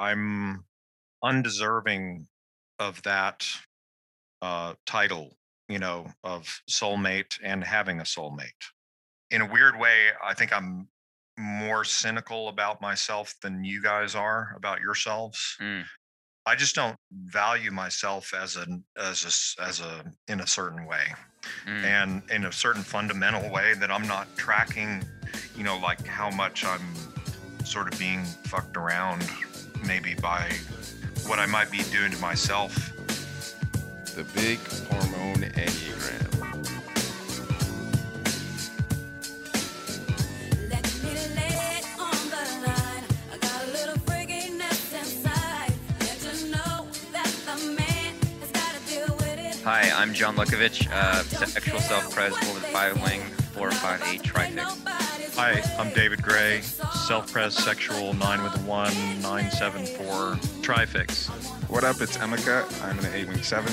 I'm undeserving of that uh, title, you know, of soulmate and having a soulmate. In a weird way, I think I'm more cynical about myself than you guys are about yourselves. Mm. I just don't value myself as an as a as a in a certain way Mm. and in a certain fundamental way that I'm not tracking, you know, like how much I'm sort of being fucked around maybe by what I might be doing to myself. The big hormone enneagram. Let me lay it on the line. I got a little freakiness inside. Let you know that the man has got to deal with it. Hi, I'm John Lukovich, uh, sexual self-pres over the five wing 458 trifix. Hi, I'm David Gray, self-pres sexual 9 with a 1, 974 trifix. What up? It's Emeka. I'm an 8 wing 7,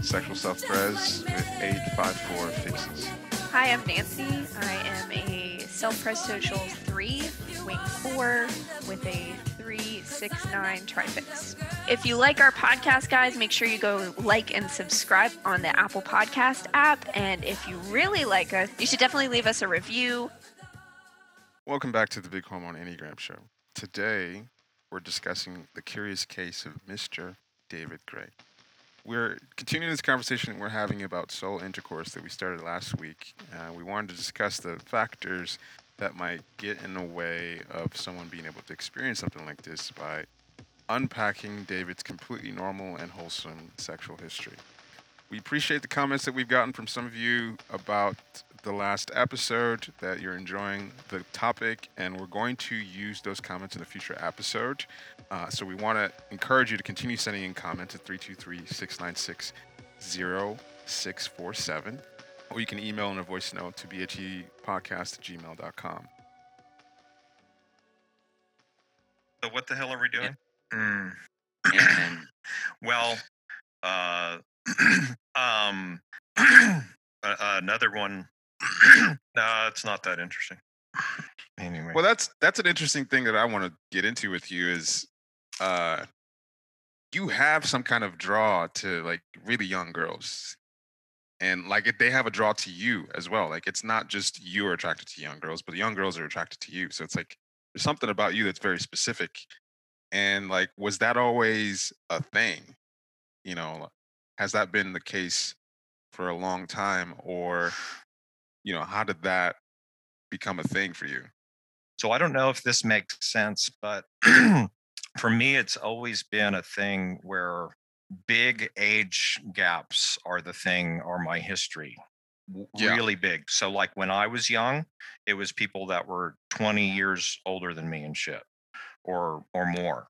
sexual self pres with 854 fixes. Hi, I'm Nancy. I am a self pres social 3, wing 4, with a 369 trifix. If you like our podcast, guys, make sure you go like and subscribe on the Apple Podcast app. And if you really like us, you should definitely leave us a review. Welcome back to the Big Hormone Enneagram Show. Today, we're discussing the curious case of Mr. David Gray. We're continuing this conversation we're having about soul intercourse that we started last week. Uh, we wanted to discuss the factors that might get in the way of someone being able to experience something like this by unpacking David's completely normal and wholesome sexual history. We appreciate the comments that we've gotten from some of you about the last episode, that you're enjoying the topic, and we're going to use those comments in a future episode. Uh, so we want to encourage you to continue sending in comments at 323 696 0647, or you can email in a voice note to bhetpodcast at gmail.com. So what the hell are we doing? Mm, And well, uh, um, uh, another one. no, it's not that interesting. Anyway. Well, that's that's an interesting thing that I want to get into with you is uh you have some kind of draw to like really young girls. And like if they have a draw to you as well. Like it's not just you are attracted to young girls, but the young girls are attracted to you. So it's like there's something about you that's very specific. And like was that always a thing? You know, has that been the case for a long time or you know, how did that become a thing for you? So I don't know if this makes sense, but for me, it's always been a thing where big age gaps are the thing, are my history. Yeah. Really big. So, like when I was young, it was people that were 20 years older than me and shit, or or more.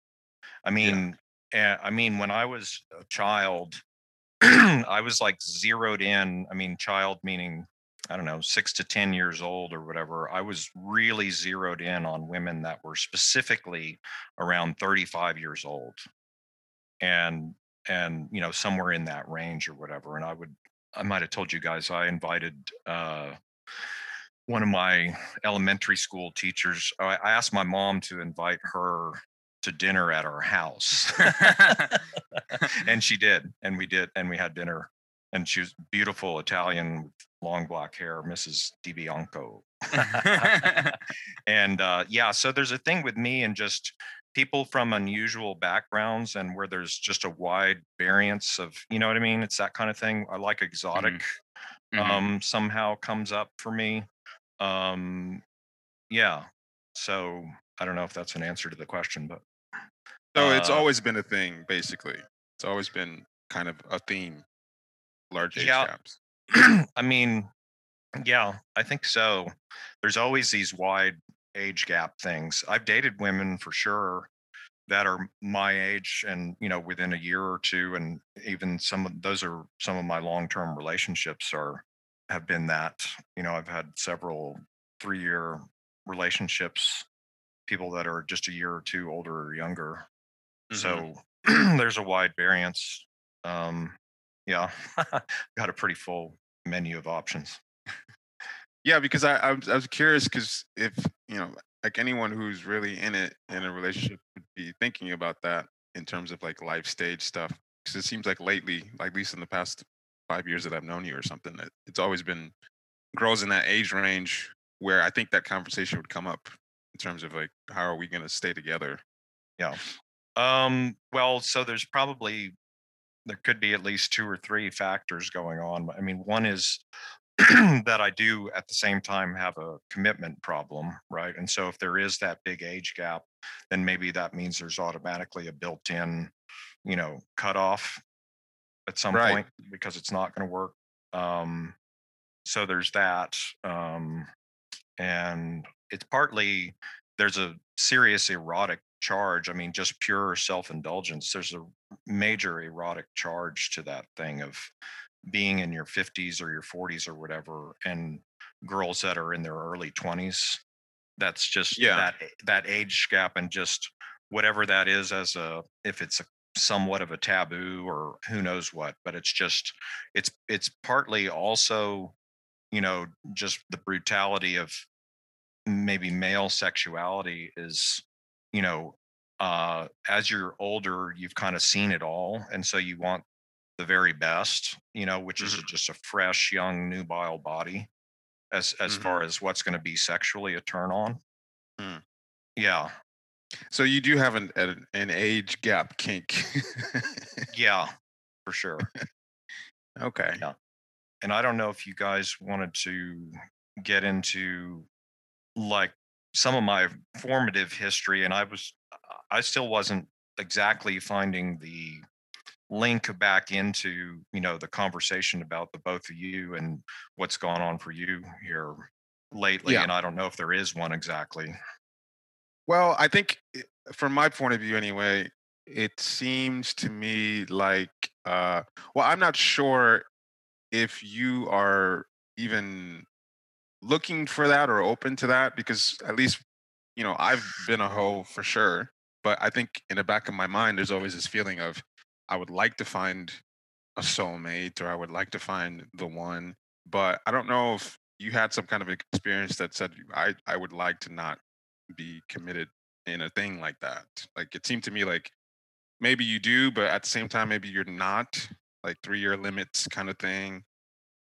I mean, eh, I mean, when I was a child, I was like zeroed in. I mean, child meaning I don't know, six to 10 years old or whatever, I was really zeroed in on women that were specifically around 35 years old. And, and, you know, somewhere in that range or whatever. And I would, I might have told you guys, I invited, uh, one of my elementary school teachers, I I asked my mom to invite her to dinner at our house. and she did. And we did. And we had dinner. And she was beautiful Italian with long black hair, Mrs. DiBianco. and uh, yeah, so there's a thing with me and just people from unusual backgrounds and where there's just a wide variance of, you know what I mean? It's that kind of thing. I like exotic Mhm. um, somehow comes up for me. Um, yeah. So I don't know if that's an answer to the question, but So it's Uh, always been a thing, basically. It's always been kind of a theme. Large age Yeah. gaps. I mean, yeah, I think so. There's always these wide age gap things. I've dated women for sure that are my age and, you know, within a year or two. And even some of those are some of my long term relationships are have been that. You know, I've had several three year relationships, people that are just a year or two older or younger. So there's a wide variance. Um, yeah, got a pretty full menu of options. Yeah, because I, I, was, I was curious because if, you know, like anyone who's really in it in a relationship would be thinking about that in terms of like life stage stuff. Because it seems like lately, like at least in the past five years that I've known you or something, that it's always been girls in that age range where I think that conversation would come up in terms of like how are we going to stay together? Yeah. Um, well, so there's probably there could be at least two or three factors going on. I mean, one is that I do at the same time have a commitment problem, right? And so if there is that big age gap, then maybe that means there's automatically a built-in, you know, cutoff at some Right. point because it's not going to work. Um, so there's that. Um, and it's partly there's a serious erotic charge. I mean, just pure self-indulgence. There's a major erotic charge to that thing of being in your 50s or your 40s or whatever, and girls that are in their early 20s. That's just Yeah. that that age gap and just whatever that is as a if it's a somewhat of a taboo or who knows what but it's just it's it's partly also you know just the brutality of maybe male sexuality is you know uh as you're older you've kind of seen it all and so you want the very best you know which is a, just a fresh young nubile body as as Mhm. far as what's going to be sexually a turn on Mm. yeah So you do have an an, an age gap kink. yeah for sure okay. Yeah. and I don't know if you guys wanted to get into like some of my formative history, and I was, I still wasn't exactly finding the link back into you know the conversation about the both of you and what's gone on for you here lately Yeah. and i don't know if there is one exactly Well, I think from my point of view anyway, it seems to me like uh well, I'm not sure if you are even looking for that or open to that because at least you know, I've been a hoe for sure, but I think in the back of my mind there's always this feeling of I would like to find a soulmate or I would like to find the one, but I don't know if you had some kind of experience that said I I would like to not be committed in a thing like that. Like it seemed to me like maybe you do, but at the same time maybe you're not. Like three year limits kind of thing.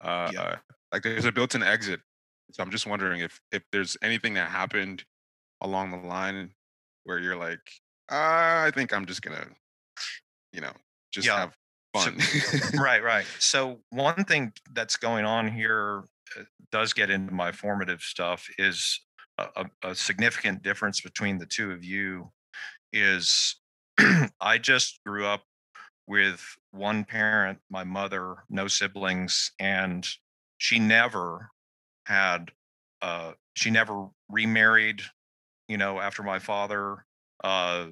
Uh, Yeah. like there's a built-in exit. So I'm just wondering if if there's anything that happened along the line where you're like, uh, I think I'm just gonna, you know, just Yeah. have So- fun. right right so one thing that's going on here uh, does get into my formative stuff is a, a, a significant difference between the two of you is i just grew up with one parent my mother no siblings and she never had uh she never remarried you know after my father uh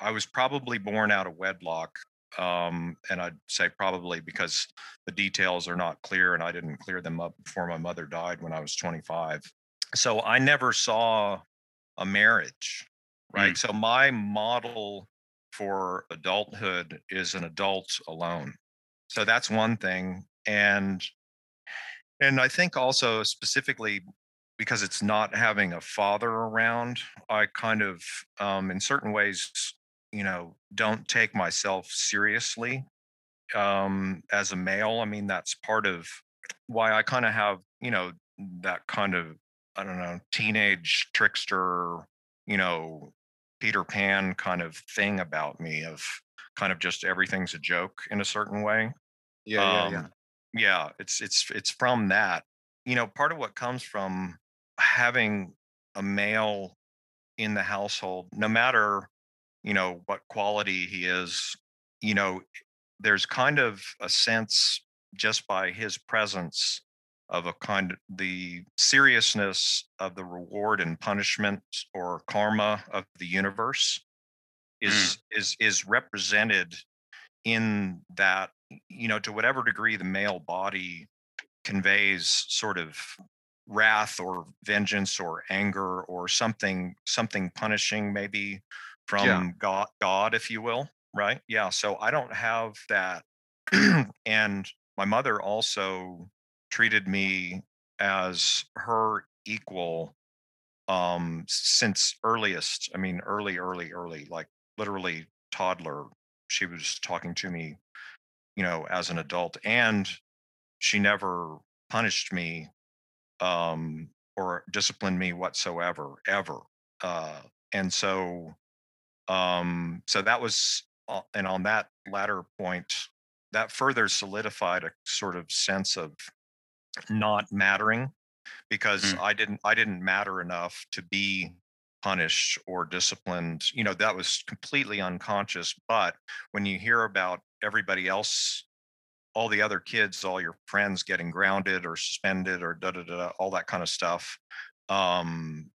i was probably born out of wedlock um, and I'd say probably because the details are not clear and I didn't clear them up before my mother died when I was 25. So I never saw a marriage, right? So my model for adulthood is an adult alone. So that's one thing. And and I think also specifically because it's not having a father around, I kind of um, in certain ways you know don't take myself seriously um as a male i mean that's part of why i kind of have you know that kind of i don't know teenage trickster you know peter pan kind of thing about me of kind of just everything's a joke in a certain way yeah, yeah, yeah. Yeah it's it's it's from that. You know part of what comes from having a male in the household no matter you know what quality he is you know there's kind of a sense just by his presence of a kind of the seriousness of the reward and punishment or karma of the universe hmm. is is is represented in that you know to whatever degree the male body conveys sort of wrath or vengeance or anger or something something punishing maybe from god god if you will right yeah so i don't have that and my mother also treated me as her equal um, since earliest. I mean, early, early, early, like literally toddler. She was talking to me, you know, as an adult, and she never punished me um, or disciplined me whatsoever, ever. Uh, and so, um, so that was, uh, and on that latter point, that further solidified a sort of sense of not mattering because Mm. I didn't I didn't matter enough to be punished or disciplined. You know, that was completely unconscious. But when you hear about everybody else, all the other kids, all your friends getting grounded or suspended or da da da, all that kind of stuff, um,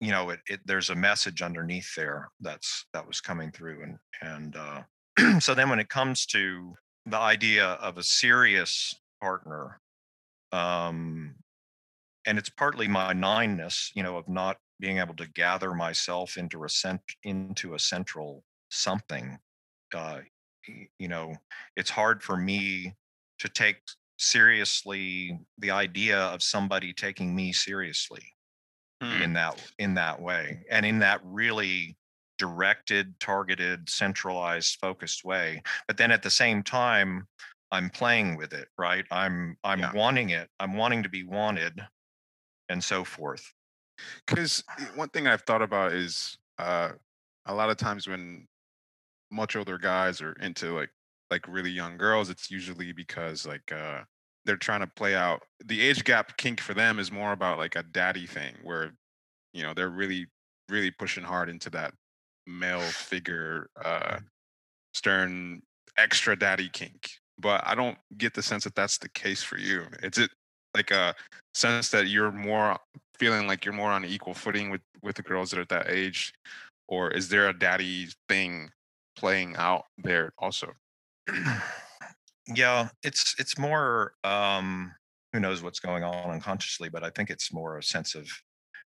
you know, it, it there's a message underneath there that's that was coming through, and and uh, so then when it comes to the idea of a serious partner, um, and it's partly my nineness, you know, of not being able to gather myself into a cent- into a central something. Uh, you know, it's hard for me to take seriously the idea of somebody taking me seriously Hmm. in that in that way and in that really directed targeted centralized focused way but then at the same time i'm playing with it right i'm i'm Yeah. wanting it i'm wanting to be wanted and so forth Because one thing I've thought about is uh, a lot of times when much older guys are into like like really young girls, it's usually because like uh, they're trying to play out the age gap kink for them is more about like a daddy thing where you know they're really really pushing hard into that male figure uh, stern extra daddy kink. But I don't get the sense that that's the case for you. Is it like a sense that you're more feeling like you're more on equal footing with with the girls that are at that age or is there a daddy thing playing out there also yeah it's it's more um who knows what's going on unconsciously but i think it's more a sense of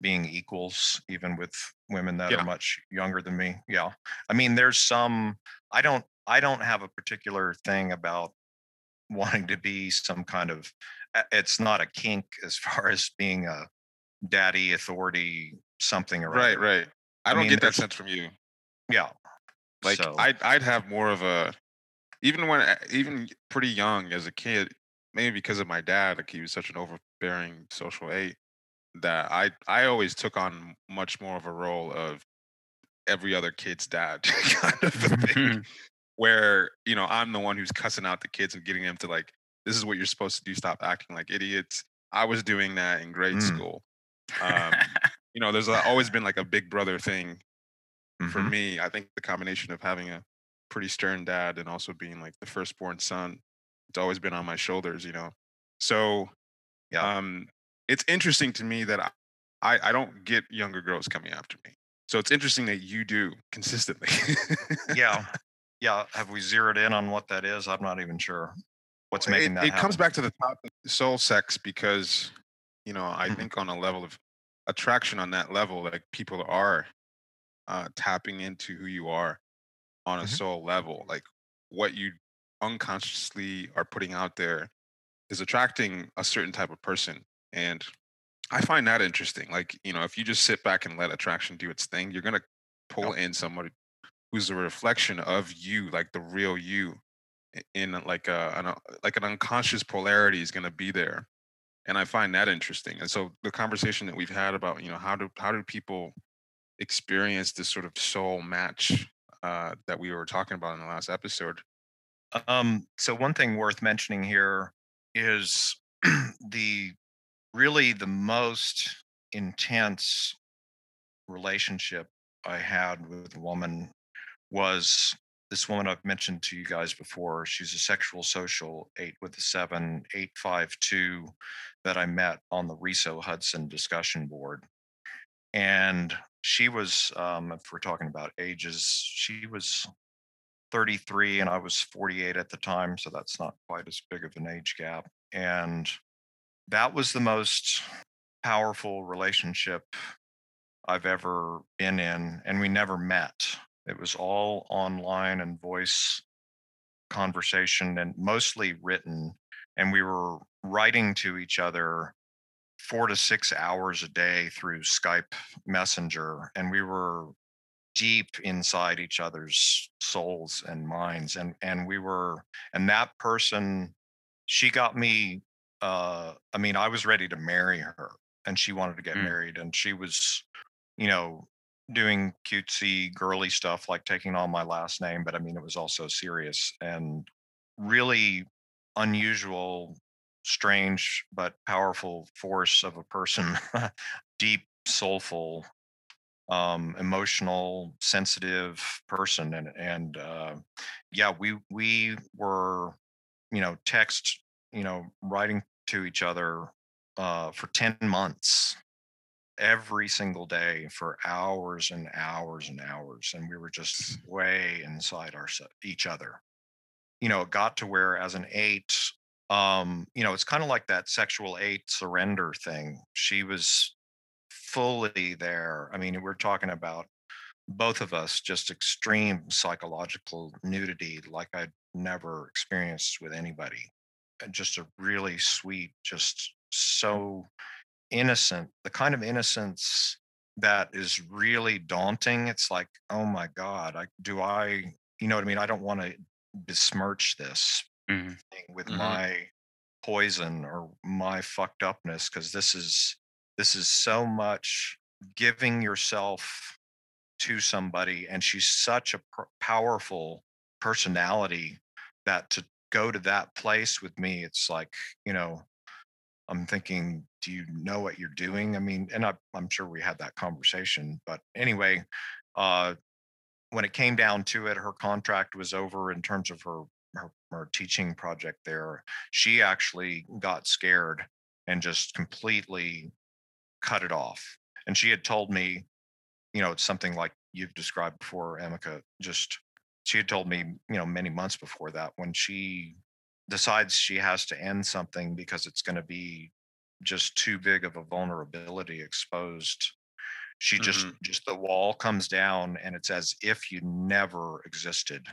being equals even with women that Yeah. are much younger than me yeah i mean there's some i don't i don't have a particular thing about wanting to be some kind of it's not a kink as far as being a daddy authority something or right right. I I don't mean, get that sense from you. Yeah. Like so, i'd i'd have more of a even when uh, even pretty young as a kid maybe because of my dad like he was such an overbearing social eight that i i always took on much more of a role of every other kid's dad kind of a thing. Where you know i'm the one who's cussing out the kids and getting them to like this is what you're supposed to do. Stop acting like idiots. I was doing that in grade Mm. school um, you know there's always been like a big brother thing for mhm. me. I think the combination of having a pretty stern dad and also being like the firstborn son it's always been on my shoulders you know? So Yeah. um it's interesting to me that I, I i don't get younger girls coming after me. So it's interesting that you do consistently. Yeah. Yeah have we zeroed in on what that is? I'm not even sure what's making it, that it comes back to the topic soul sex because you know i Mhm. think on a level of attraction on that level like people are uh tapping into who you are on a Mhm. soul level like what you unconsciously are putting out there is attracting a certain type of person and i find that interesting like you know if you just sit back and let attraction do its thing you're going to pull in somebody who's a reflection of you like the real you in like a an, like an unconscious polarity is going to be there and i find that interesting and so the conversation that we've had about you know how do how do people experience this sort of soul match uh, that we were talking about in the last episode? Um, so one thing worth mentioning here is the really the most intense relationship I had with a woman was this woman I've mentioned to you guys before. She's a sexual social eight with a seven, eight five two that I met on the Riso Hudson discussion board. And she was, um, if we're talking about ages, she was 33 and I was 48 at the time. So that's not quite as big of an age gap. And that was the most powerful relationship I've ever been in. And we never met. It was all online and voice conversation and mostly written. And we were writing to each other four to six hours a day through Skype Messenger, and we were deep inside each other's souls and minds, and and we were, and that person, she got me. Uh, I mean, I was ready to marry her, and she wanted to get Mm. married, and she was, you know, doing cutesy girly stuff like taking on my last name, but I mean, it was also serious and really unusual strange but powerful force of a person. Deep soulful um emotional sensitive person and and uh yeah we we were you know text you know writing to each other uh for 10 months every single day for hours and hours and hours and we were just way inside our each other. You know it got to where as an eight um you know it's kind of like that sexual eight surrender thing. She was fully there. I mean we're talking about both of us just extreme psychological nudity like i'd never experienced with anybody. And just a really sweet just so innocent the kind of innocence that is really daunting it's like oh my god i do i you know what i mean i don't want to besmirch this Mhm. thing with Mhm. my poison or my fucked upness because this is this is so much giving yourself to somebody and she's such a pr- powerful personality that to go to that place with me it's like you know i'm thinking do you know what you're doing? I mean and I, i'm sure we had that conversation but anyway uh when it came down to it her contract was over in terms of her her, her teaching project there. She actually got scared and just completely cut it off and she had told me you know it's something like you've described before Emeka, just she had told me you know many months before that when she decides she has to end something because it's going to be just too big of a vulnerability exposed. She just just the wall comes down and it's as if you never existed.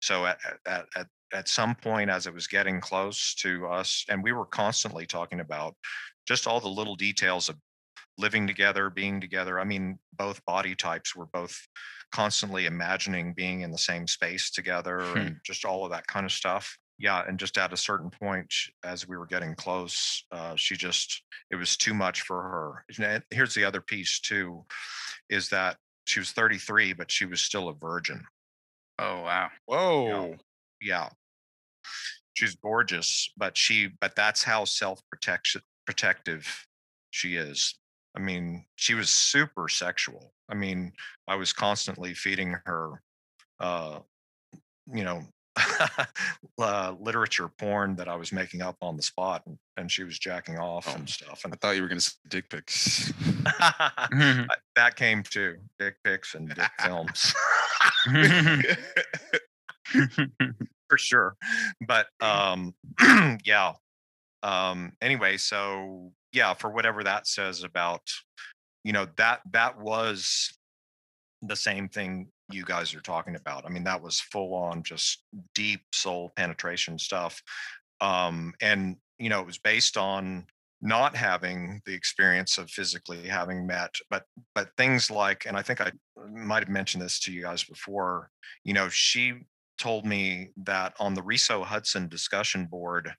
So at at at, at some point as it was getting close to us and we were constantly talking about just all the little details of living together being together. I mean both body types were both constantly imagining being in the same space together Hmm. and just all of that kind of stuff yeah and just at a certain point as we were getting close uh, she just it was too much for her. And here's the other piece too is that she was 33 but she was still a virgin. Oh wow. Whoa. yeah. She's gorgeous but she but that's how self protection protective she is. I mean she was super sexual. I mean i was constantly feeding her uh you know uh, literature porn that i was making up on the spot and, and she was jacking off Oh. and stuff And I thought you were gonna say dick pics. That came too dick pics and dick films for sure but um yeah um anyway so yeah for whatever that says about you know that that was the same thing you guys are talking about i mean that was full on just deep soul penetration stuff um and you know it was based on not having the experience of physically having met but but things like and i think i might have mentioned this to you guys before you know she told me that on the Riso Hudson discussion board,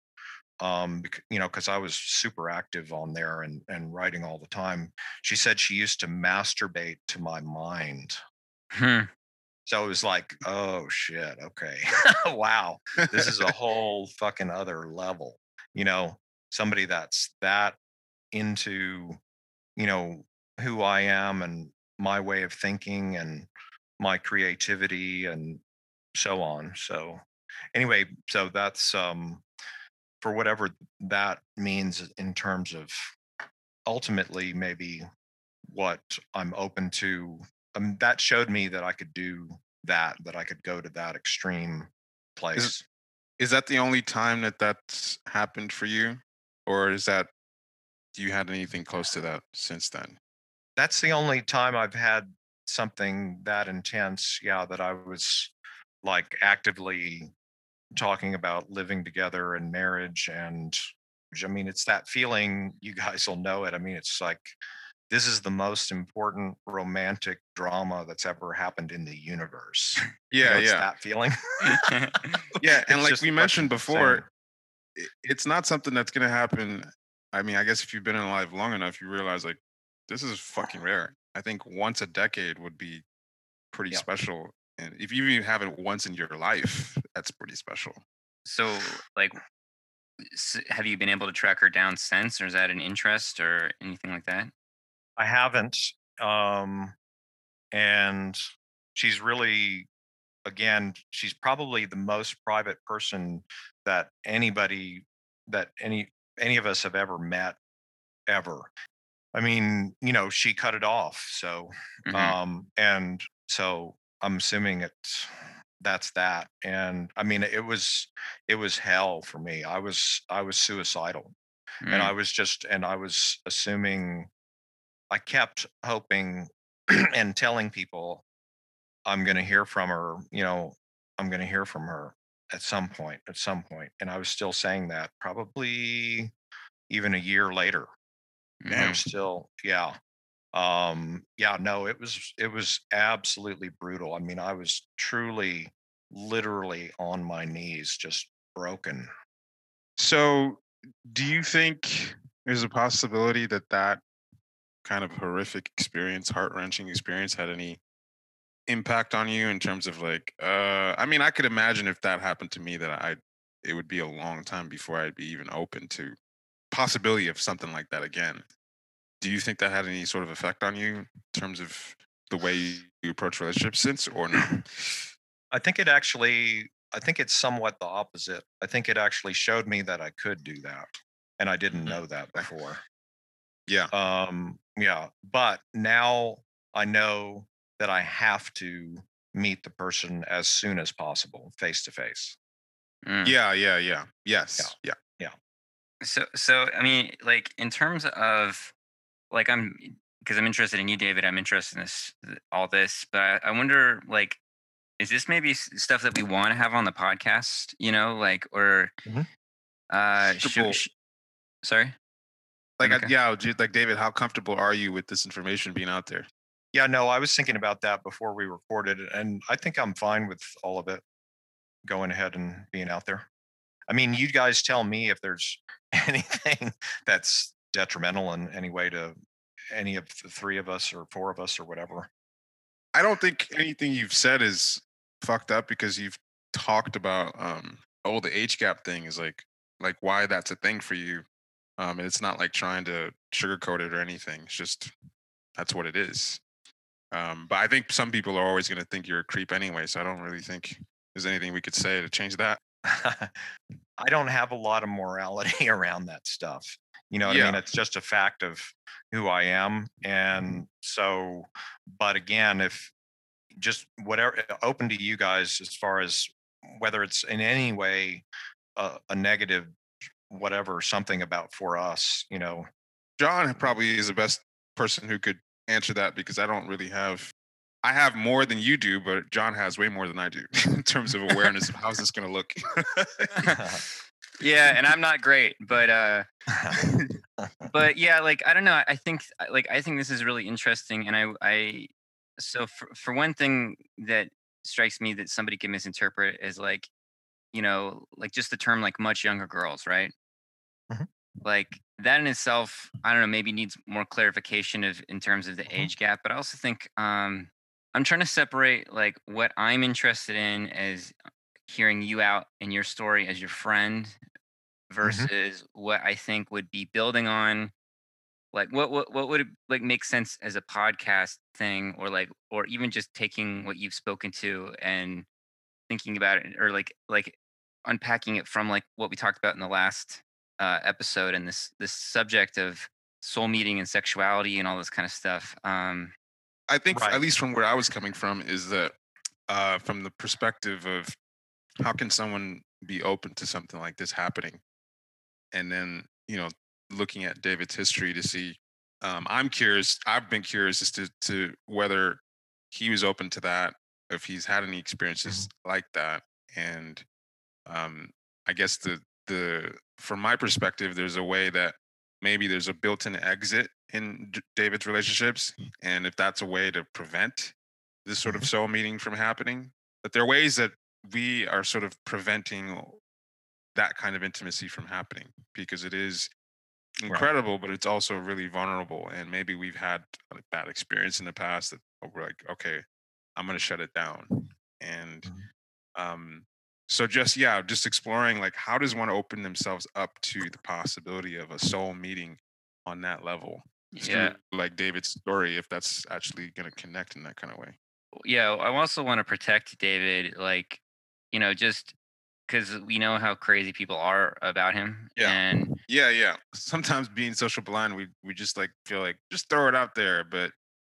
um, you know, because I was super active on there and and writing all the time. She said she used to masturbate to my mind. Hmm. So it was like, oh shit, okay, wow, this is a whole fucking other level. You know, somebody that's that into, you know, who I am and my way of thinking and my creativity and so on. So anyway, so that's um for whatever that means in terms of ultimately maybe what I'm open to. Um, that showed me that I could do that, that I could go to that extreme place. Is that the only time that that's happened for you, or is that do you had anything close to that since then? That's the only time I've had something that intense. Yeah, that I was like actively talking about living together and marriage and I mean, it's that feeling. You guys will know it. I mean, it's like this is the most important romantic drama that's ever happened in the universe. You know, Yeah, it's yeah, that feeling. yeah. And like we mentioned before, insane. it's not something that's gonna happen. I mean, I guess if you've been alive long enough, you realize like this is fucking rare. I think once a decade would be pretty Yeah. special. And if you even have it once in your life, that's pretty special. So, like, have you been able to track her down since, or is that an interest or anything like that? I haven't. Um, and she's really, again, she's probably the most private person that anybody that any any of us have ever met ever. I mean, you know, she cut it off. So, Mhm. um, and so I'm assuming it's that's that. And I mean, it was it was hell for me. I was I was suicidal and Mm. I was just and I was assuming I kept hoping and telling people I'm going to hear from her, you know, I'm going to hear from her at some point, at some point. And I was still saying that probably even a year later. I'm still, yeah. Um, yeah, no, it was it was absolutely brutal. I mean, I was truly literally on my knees, just broken. So, do you think there's a possibility that that kind of horrific experience, heart wrenching experience, had any impact on you in terms of like? Uh, I mean, I could imagine if that happened to me, that I it would be a long time before I'd be even open to possibility of something like that again. Do you think that had any sort of effect on you in terms of the way you approach relationships since, or no? I think it actually I think it's somewhat the opposite. I think it actually showed me that I could do that. And I didn't Mhm. know that before. Yeah. Um yeah, but now I know that I have to meet the person as soon as possible face to face. Mm. Yeah, yeah, yeah. Yes. Yeah. Yeah. So, so I mean, like in terms of, like I'm, because I'm interested in you, David. I'm interested in this, all this, but I, I wonder, like, is this maybe stuff that we want to have on the podcast? You know, like, or, Mhm. uh, should, sh- sorry. Like, I- yeah, like David, how comfortable are you with this information being out there? Yeah, no, I was thinking about that before we recorded and I think I'm fine with all of it going ahead and being out there. I mean, you guys tell me if there's anything that's detrimental in any way to any of the three of us or four of us or whatever. I don't think anything you've said is fucked up because you've talked about um oh the age gap thing is like like why that's a thing for you. Um and it's not like trying to sugarcoat it or anything. It's just that's what it is. Um but I think some people are always gonna think you're a creep anyway, so I don't really think there's anything we could say to change that. I don't have a lot of morality around that stuff. You know what I mean? It's just a fact of who I am. And so, but again, if just whatever, open to you guys as far as whether it's in any way a, a negative, whatever, something about for us, you know. John probably is the best person who could answer that because I don't really have I have more than you do, but John has way more than I do in terms of awareness of how's this gonna look. Yeah, and I'm not great, but uh, but yeah, like I don't know. I think like I think this is really interesting, and I I so for for one thing that strikes me that somebody can misinterpret is like, you know, like just the term like much younger girls, right? Mhm. Like that in itself, I don't know, maybe needs more clarification of in terms of the Mhm. age gap. But I also think um I'm trying to separate like what I'm interested in as hearing you out and your story as your friend versus what I think would be building on like what what what would it, like make sense as a podcast thing or like or even just taking what you've spoken to and thinking about it or like like unpacking it from like what we talked about in the last uh, episode and this this subject of soul meeting and sexuality and all this kind of stuff um I think, Right. at least from where I was coming from, is that uh, from the perspective of how can someone be open to something like this happening, and then you know, looking at David's history to see. Um, I'm curious. I've been curious as to to whether he was open to that, if he's had any mm-hmm. experiences like that, and um, I guess the the from my perspective, there's a way that maybe there's a built-in exit in D- David's relationships, mm-hmm. and if that's a way to prevent this sort of mm-hmm. soul meeting from happening, but there are ways that we are sort of preventing that kind of intimacy from happening because it is incredible, but it's also really vulnerable. And maybe we've had a bad experience in the past that oh, we're like, okay, I'm gonna shut it down. And Mhm. um, so just yeah, just exploring like how does one open themselves up to the possibility of a soul meeting on that level? through, Yeah. like David's story, if that's actually gonna connect in that kind of way. yeah i also want to protect david like you know just because we know how crazy people are about him Yeah. and Yeah, yeah. Sometimes being social blind, we we just like feel like just throw it out there. But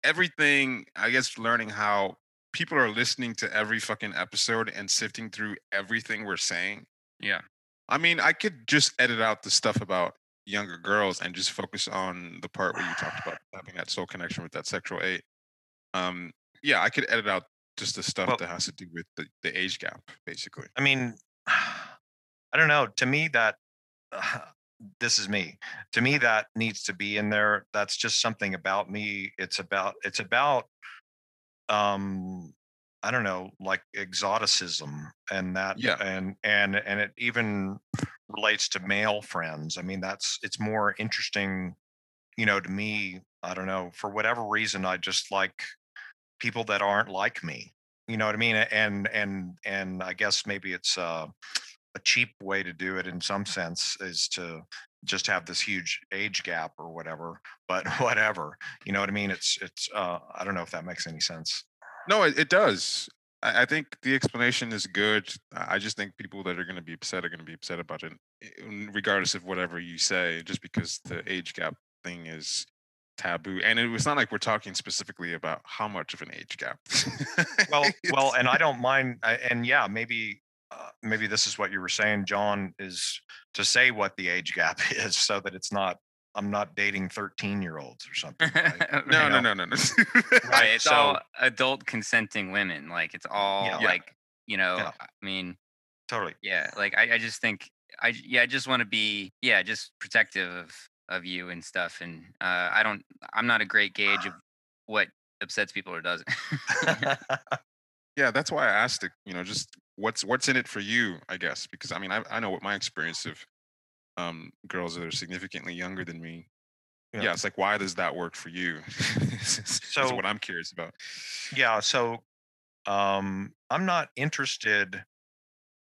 everything, I guess, learning how people are listening to every fucking episode and sifting through everything we're saying. yeah I mean, I could just edit out the stuff about younger girls and just focus on the part where you talked about having that soul connection with that sexual eight. Um, yeah, I could edit out just the stuff Well- that has to do with the, the age gap, basically. I mean, I don't know. To me, that this is me. To me, that needs to be in there. That's just something about me. It's about. It's about. Um, I don't know, like exoticism and that. Yeah. And and and it even relates to male friends. I mean, that's it's more interesting. You know, to me, I don't know. For whatever reason, I just like people that aren't like me you know what i mean and and and i guess maybe it's uh, a cheap way to do it in some sense is to just have this huge age gap or whatever but whatever you know what i mean it's it's uh i don't know if that makes any sense No, it, it does. I, I think the explanation is good. I just think people that are going to be upset are going to be upset about it, regardless of whatever you say, just because the age gap thing is taboo. And it was not like we're talking specifically about how much of an age gap. well well and i don't mind and yeah maybe maybe this is what you were saying john is to say what the age gap is so that it's not i'm not dating 13 year olds or something right? no, you no, no, no, no. right it's so- all adult consenting women like it's all Yeah. Yeah. like you know Yeah. i mean totally yeah like i, I just think i j- yeah i just want to be yeah just protective of of you and stuff and uh i don't i'm not a great gauge of what upsets people or doesn't yeah that's why i asked it you know just what's what's in it for you i guess because i mean i, I know what my experience of um girls that are significantly younger than me yeah, Yeah. it's like why does that work for you? So- what i'm curious about. Yeah so um i'm not interested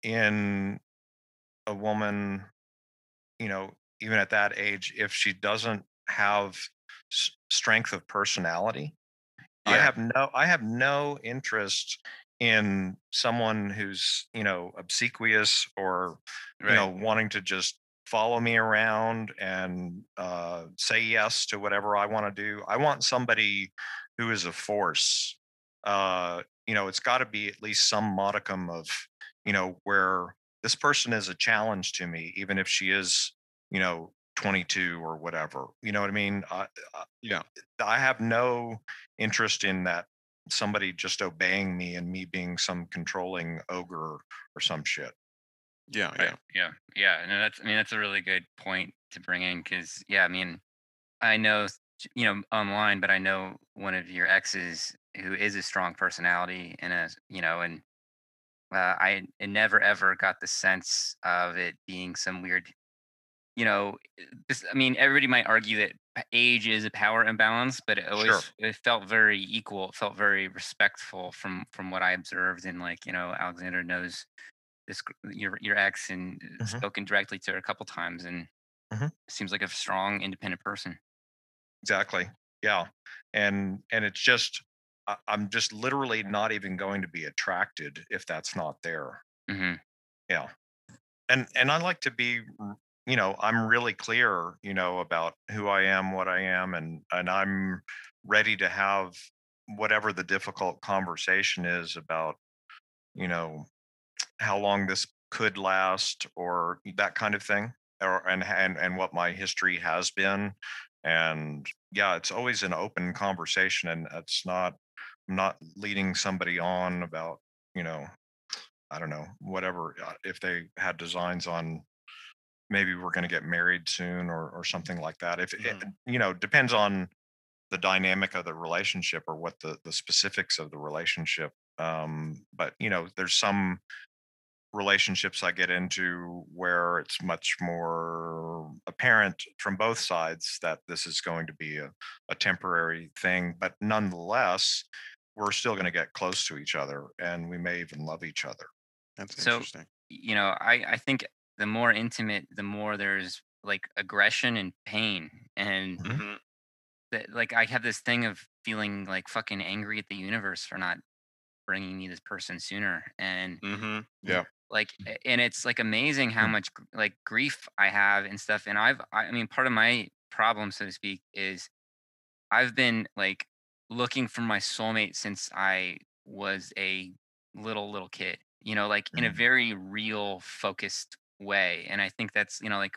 in a woman you know even at that age if she doesn't have s- strength of personality. I have no i have no interest in someone who's you know obsequious or you know wanting to just follow me around and uh, say yes to whatever i want to do i want somebody who is a force. Uh, you know it's got to be at least some modicum of you know where this person is a challenge to me even if she is you know 22 or whatever you know what i mean? I, I- Yeah. i have no interest in that somebody just obeying me and me being some controlling ogre or some shit yeah Right. yeah Yeah, yeah, no, that's I mean that's a really good point to bring in because yeah, I mean, I know you know online, but I know one of your exes who is a strong personality and a you know, and uh, I I never ever got the sense of it being some weird, you know, this, I mean, everybody might argue that age is a power imbalance, but it always Sure. it felt very equal. It felt very respectful from from what I observed, and like you know, Alexander knows this your your ex and uh, Mhm. spoken directly to her a couple times, and Mhm. seems like a strong, independent person. exactly yeah and and it's just i'm just literally not even going to be attracted if that's not there hmm yeah and and i like to be you know i'm really clear you know about who i am what i am and and i'm ready to have whatever the difficult conversation is about you know how long this could last or that kind of thing or and and and what my history has been and yeah it's always an open conversation and it's not not leading somebody on about you know i don't know whatever uh, if they had designs on maybe we're going to get married soon or or something like that. If it, Mhm. you know, depends on the dynamic of the relationship or what the the specifics of the relationship. Um, but you know, there's some relationships I get into where it's much more apparent from both sides that this is going to be a, a temporary thing, but nonetheless, we're still going to get close to each other and we may even love each other. That's So- interesting. you know i i think the more intimate the more there's like aggression and pain and Mhm. Mhm. that like i have this thing of feeling like fucking angry at the universe for not bringing me this person sooner and Mhm. Yeah. like and it's like amazing how Mm. much like grief i have and stuff and i've i mean part of my problem so to speak is i've been like looking for my soulmate since i was a little little kid you know like in a Mm. very real focused way and i think that's you know like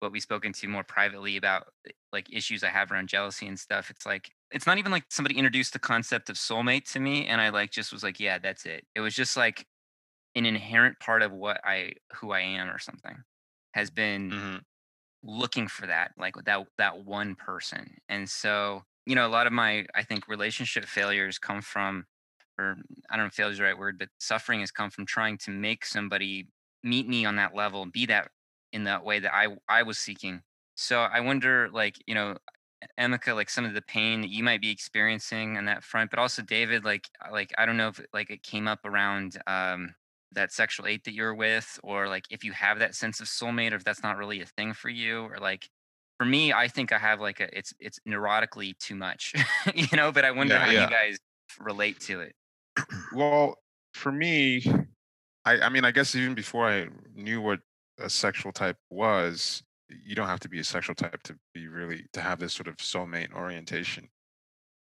what we've spoken to more privately about uh, like issues i have around jealousy and stuff it's like it's not even like somebody introduced the concept of soulmate to me and i like just was like yeah that's it it was just like an inherent part of what I who I am or something has been Mhm. looking for that like that that one person. And so, you know, a lot of my I think relationship failures come from or I don't know if failure is the right word, but suffering has come from trying to make somebody meet me on that level and be that in that way that I I was seeking. So I wonder like, you know, Emeka, like some of the pain that you might be experiencing on that front, but also David, like like I don't know if like it came up around um that sexual eight that you're with, or like if you have that sense of soulmate, or if that's not really a thing for you, or like for me, I think I have like a it's it's neurotically too much, you know. But I wonder Yeah, how yeah. you guys relate to it. Well, for me, I, I mean, I guess even before I knew what a sexual type was, you don't have to be a sexual type to be really to have this sort of soulmate orientation.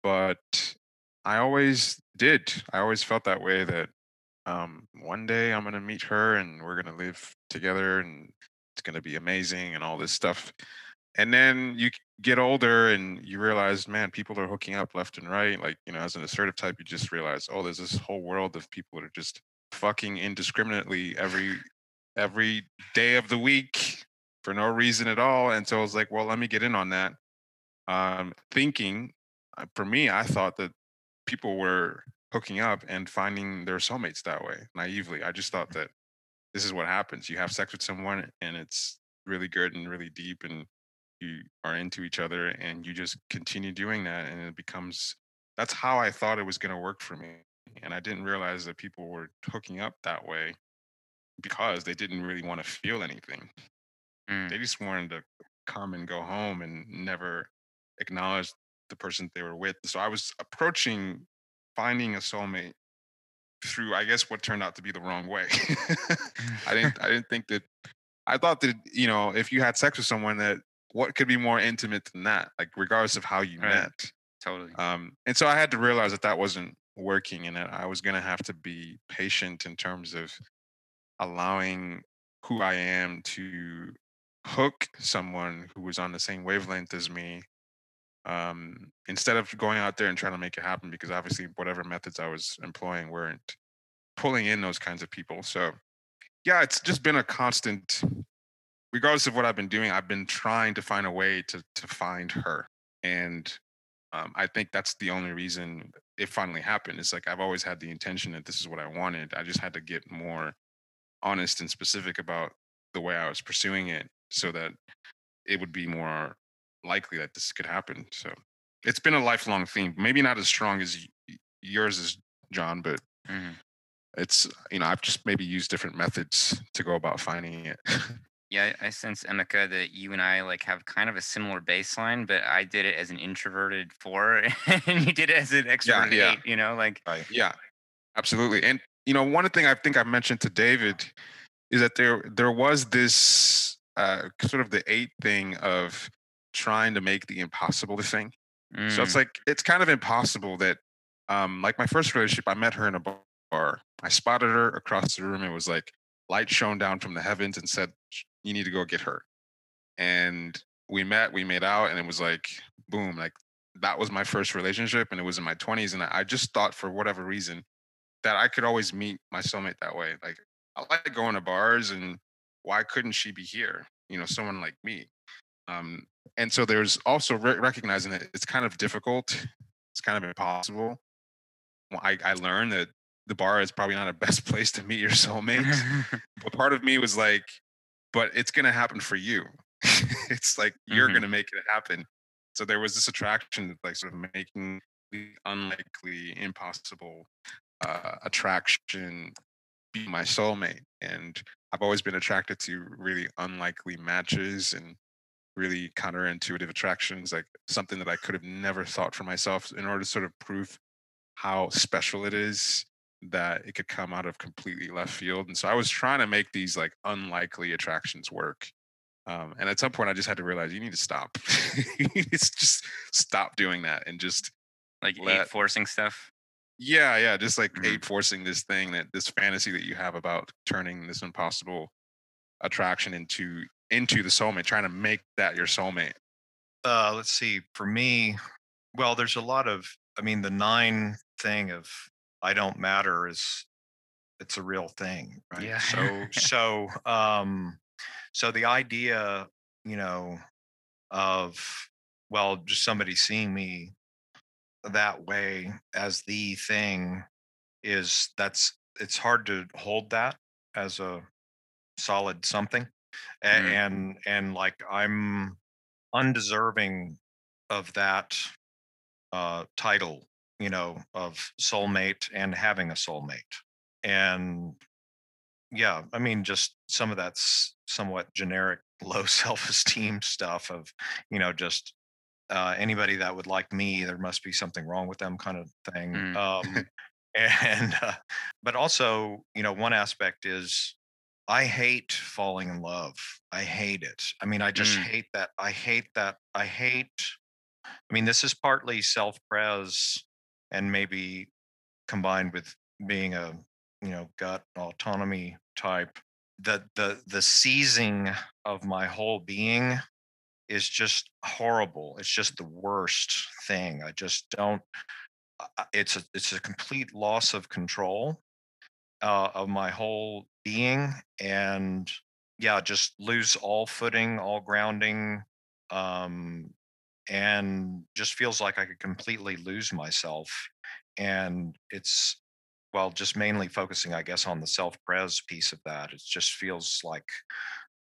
But I always did. I always felt that way that um, one day I'm gonna meet her and we're gonna live together and it's gonna be amazing and all this stuff. And then you get older and you realize, man, people are hooking up left and right. Like, you know, as an assertive type, you just realize, oh, there's this whole world of people that are just fucking indiscriminately every every day of the week for no reason at all. And so I was like, well, let me get in on that. Um, thinking, uh, for me, I thought that people were hooking up and finding their soulmates that way naively. I just thought that this is what happens. You have sex with someone and it's really good and really deep and you are into each other and you just continue doing that and it becomes that's how I thought it was going to work for me. And I didn't realize that people were hooking up that way because they didn't really want to feel anything. Mm. They just wanted to come and go home and never acknowledge the person they were with. So I was approaching finding a soulmate through I guess what turned out to be the wrong way. I didn't I didn't think that I thought that, you know, if you had sex with someone that what could be more intimate than that? Like regardless of how you Right. met. Totally. Um, and so I had to realize that that wasn't working, and I was going to have to be patient in terms of allowing who I am to hook someone who was on the same wavelength as me. Um, instead of going out there and trying to make it happen, because obviously whatever methods I was employing weren't pulling in those kinds of people. So, yeah, it's just been a constant. Regardless of what I've been doing, I've been trying to find a way to to find her, and um, I think that's the only reason it finally happened. It's like I've always had the intention that this is what I wanted. I just had to get more honest and specific about the way I was pursuing it so that it would be more likely that this could happen. So it's been a lifelong theme. Maybe not as strong as y- yours is, John, but Mhm. it's, you know, I've just maybe used different methods to go about finding it. Yeah, I sense Emeka that you and I like have kind of a similar baseline, but I did it as an introverted four, and you did it as an extroverted yeah. eight. You know, like Right. Yeah, absolutely. And you know, one thing I think I mentioned to David is that there there was this uh, sort of the eight thing of trying to make the impossible a thing. So it's mm, like it's kind of impossible that, um, like my first relationship, I met her in a bar. I spotted her across the room. It was like light shone down from the heavens and said, "Sh- "You need to go get her." And we met, we made out, and it was like boom, like that was my first relationship, and it was in my twenties, and I just thought for whatever reason that I could always meet my soulmate that way. Like I like going to bars, and why couldn't she be here? you know someone like me um and so there's also re- recognizing that it's kind of difficult it's kind of impossible well, I, I learned that the bar is probably not the best place to meet your soulmate but part of me was like but it's going to happen for you. It's like you're Mhm. going to make it happen. So there was this attraction like sort of making the unlikely impossible uh, attraction be my soulmate and i've always been attracted to really unlikely matches and really counterintuitive attractions like something that i could have never thought for myself in order to sort of prove how special it is that it could come out of completely left field and so i was trying to make these like unlikely attractions work um, and at some point i just had to realize you need to stop you need to just stop doing that and just like Let- hate forcing stuff. yeah, yeah, just like Mhm. ape forcing this thing that this fantasy that you have about turning this impossible attraction into into the soulmate, trying to make that your soulmate. uh let's see for me well there's a lot of i mean the nine thing of i don't matter is it's a real thing right Yeah. so so um so the idea you know of well just somebody seeing me that way as the thing is that's it's hard to hold that as a solid something A- Mhm. and and like i'm undeserving of that uh title you know of soulmate and having a soulmate. And yeah i mean just some of that's somewhat generic low self-esteem stuff of you know just uh, anybody that would like me there must be something wrong with them kind of thing. Mm. um and uh, but also you know one aspect is i hate falling in love. I hate it. I mean i just Mm. hate that. I hate that. I hate i mean this is partly self-pres and maybe combined with being a you know gut autonomy type the the the seizing of my whole being is just horrible. It's just the worst thing. I just don't I- I- it's a it's a complete loss of control uh, of my whole being and yeah just lose all footing all grounding um and just feels like i could completely lose myself and it's well just mainly focusing i guess on the self-pres piece of that it just feels like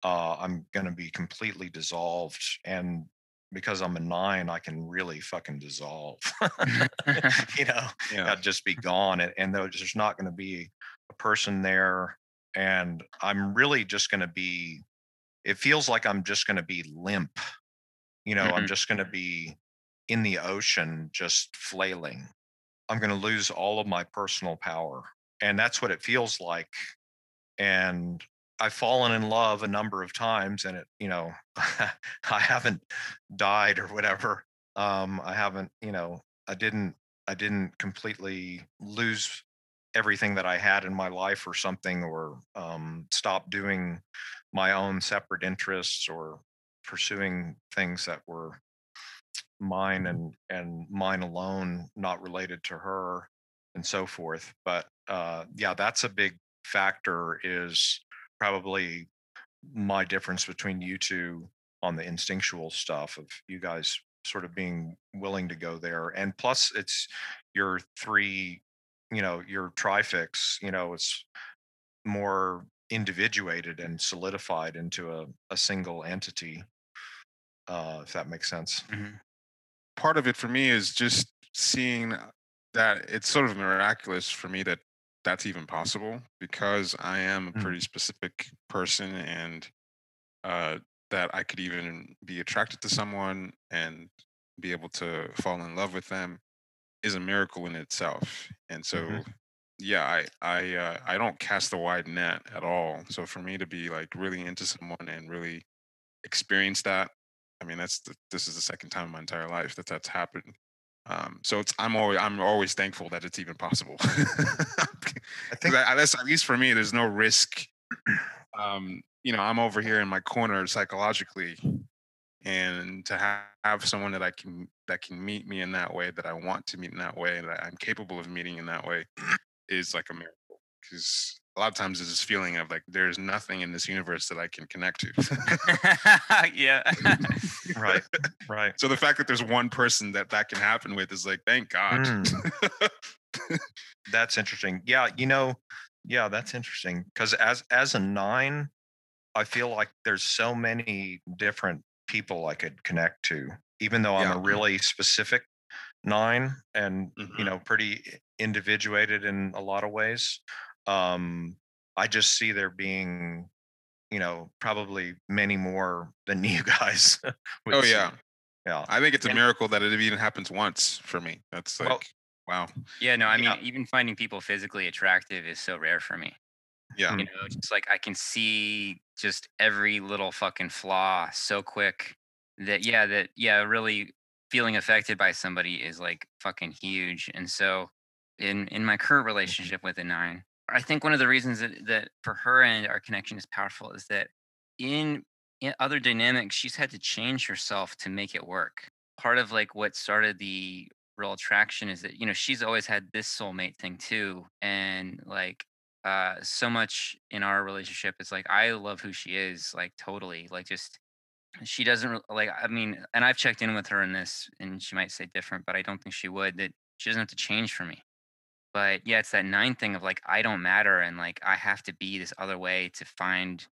uh, i'm going to be completely dissolved and because i'm a nine i can really fucking dissolve you know Yeah. I'd just be gone and, and there's there's not going to be a person there and i'm really just going to be it feels like i'm just going to be limp you know i'm Mhm. just going to be in the ocean just flailing i'm going to lose all of my personal power and that's what it feels like and i've fallen in love a number of times and it you know i haven't died or whatever um i haven't you know i didn't i didn't completely lose everything that i had in my life or something or um stop doing my own separate interests or pursuing things that were mine and and mine alone not related to her and so forth but uh yeah that's a big factor is probably my difference between you two on the instinctual stuff of you guys sort of being willing to go there and plus it's your three you know your trifix you know it's more individuated and solidified into a, a single entity uh if that makes sense Mhm. Part of it for me is just seeing that it's sort of miraculous for me that that's even possible because I am a Mm. pretty specific person and uh, that I could even be attracted to someone and be able to fall in love with them is a miracle in itself. And so, Mhm. Yeah, I I uh, I don't cast a wide net at all. So for me to be like really into someone and really experience that, I mean, that's the, this is the second time in my entire life that that's happened. Um, so it's I'm always I'm always thankful that it's even possible. I think I, that's at least for me. There's no risk. Um, you know, I'm over here in my corner psychologically, and to ha- have someone that I can that can meet me in that way that I want to meet in that way that I'm capable of meeting in that way is like a miracle. Because a lot of times is this feeling of like there's nothing in this universe that I can connect to. yeah. Right. Right. so the fact that there's one person that that can happen with is like, thank God. Mm. That's interesting. Yeah, you know, yeah, that's interesting because as as a nine, I feel like there's so many different people I could connect to, even though I'm Yeah. a really specific nine and you Mhm. know pretty individuated in a lot of ways. Um, I just see there being, you know, probably many more than you guys. would oh see. yeah. yeah. I think it's a And- miracle that it even happens once for me. That's like Well- wow. Yeah, no, I mean, Yeah. even finding people physically attractive is so rare for me. Yeah. You know, just like I can see just every little fucking flaw so quick that, yeah, that, yeah, really feeling affected by somebody is like fucking huge. And so in, in my current relationship with a nine, I think one of the reasons that, that for her and our connection is powerful is that in, in other dynamics, she's had to change herself to make it work. Part of like what started the real attraction is that you know she's always had this soulmate thing too and like uh so much in our relationship is like i love who she is like totally like just she doesn't like i mean and i've checked in with her in this and she might say different but i don't think she would that she doesn't have to change for me but yeah it's that nine thing of like i don't matter and like i have to be this other way to find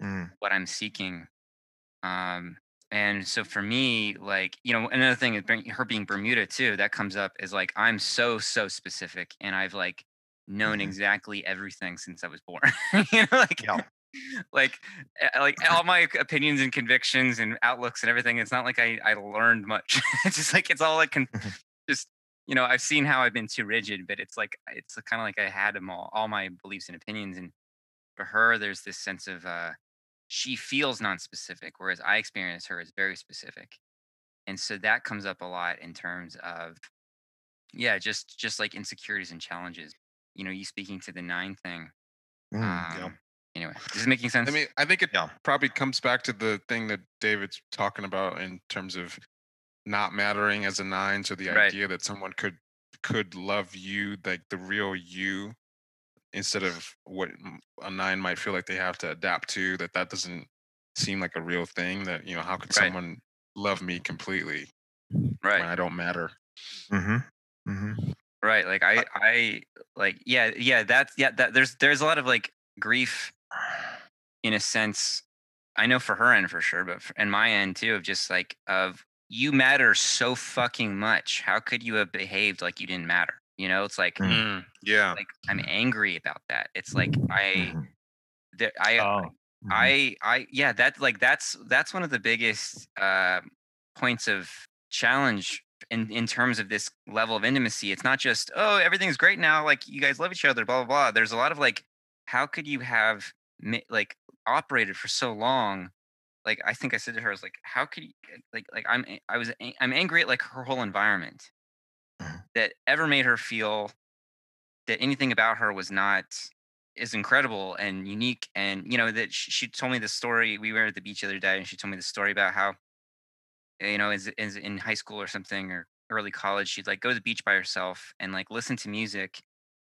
Mm, what I'm seeking. Um, and so for me, like, you know, another thing is her being Bermuda too, that comes up is like, I'm so, so specific and I've like known Mhm. exactly everything since I was born. you know, like, Yeah. Like, uh, like all my opinions and convictions and outlooks and everything. It's not like I, I learned much. it's just like, it's all like, con- Mhm. just, you know, I've seen how I've been too rigid, but it's like, it's kind of like I had them all, all my beliefs and opinions. And for her, there's this sense of, uh, she feels non-specific whereas i experience her as very specific and so that comes up a lot in terms of yeah just just like insecurities and challenges you know you speaking to the nine thing mm, um, yeah. Anyway is it making sense I mean, I think it Yeah. probably comes back to the thing that David's talking about in terms of not mattering as a nine. So the Right. idea that someone could could love you like the real you instead of what a nine might feel like they have to adapt to. That that doesn't seem like a real thing. That you know, how could Right. someone love me completely right when I don't matter? Mm-hmm. Mm-hmm. right like i i like yeah yeah that's yeah that there's there's a lot of like grief in a sense i know for her end for sure but for, and my end too of just like of you matter so fucking much how could you have behaved like you didn't matter you know it's like Mm. Mm, yeah. like i'm angry about that it's like i Mhm. i Oh. mhm. i i yeah that like that's that's one of the biggest uh points of challenge in in terms of this level of intimacy it's not just oh everything's great now like you guys love each other blah blah blah there's a lot of like how could you have mi- like operated for so long like i think i said to her i was like how could you like like i'm i was i'm angry at like her whole environment Mhm. that ever made her feel that anything about her was not is incredible and unique and you know that she, she told me the story we were at the beach the other day and she told me the story about how you know is, is in high school or something or early college she'd like go to the beach by herself and like listen to music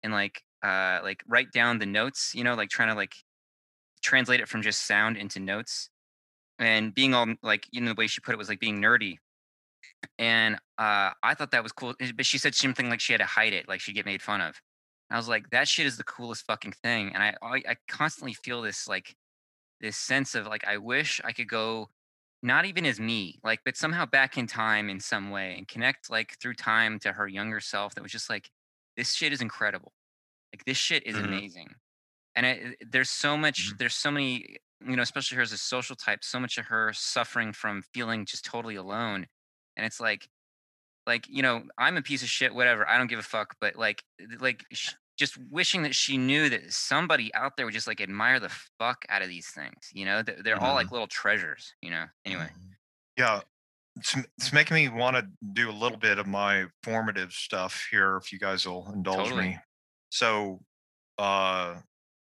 and like uh like write down the notes you know like trying to like translate it from just sound into notes and being all like you know the way she put it was like being nerdy and uh i thought that was cool eh, but she said something like she had to hide it like she'd get made fun of and i was like that shit is the coolest fucking thing and i i, I constantly feel this like this sense of like i wish i could go not even as me like but somehow back in time in some way and connect like through time to her younger self that was just like this shit is incredible like this shit is Mhm. amazing and it, there's so much mm-hmm. there's so many you know especially her as a social type so much of her suffering from feeling just totally alone and it's like like you know i'm a piece of shit whatever i don't give a fuck but like like sh- just wishing that she knew that somebody out there would just like admire the fuck out of these things you know That they're all mm-hmm. like little treasures you know anyway mm-hmm. Yeah. It's, it's making me want to do a little bit of my formative stuff here, if you guys will indulge Totally. me. So, uh,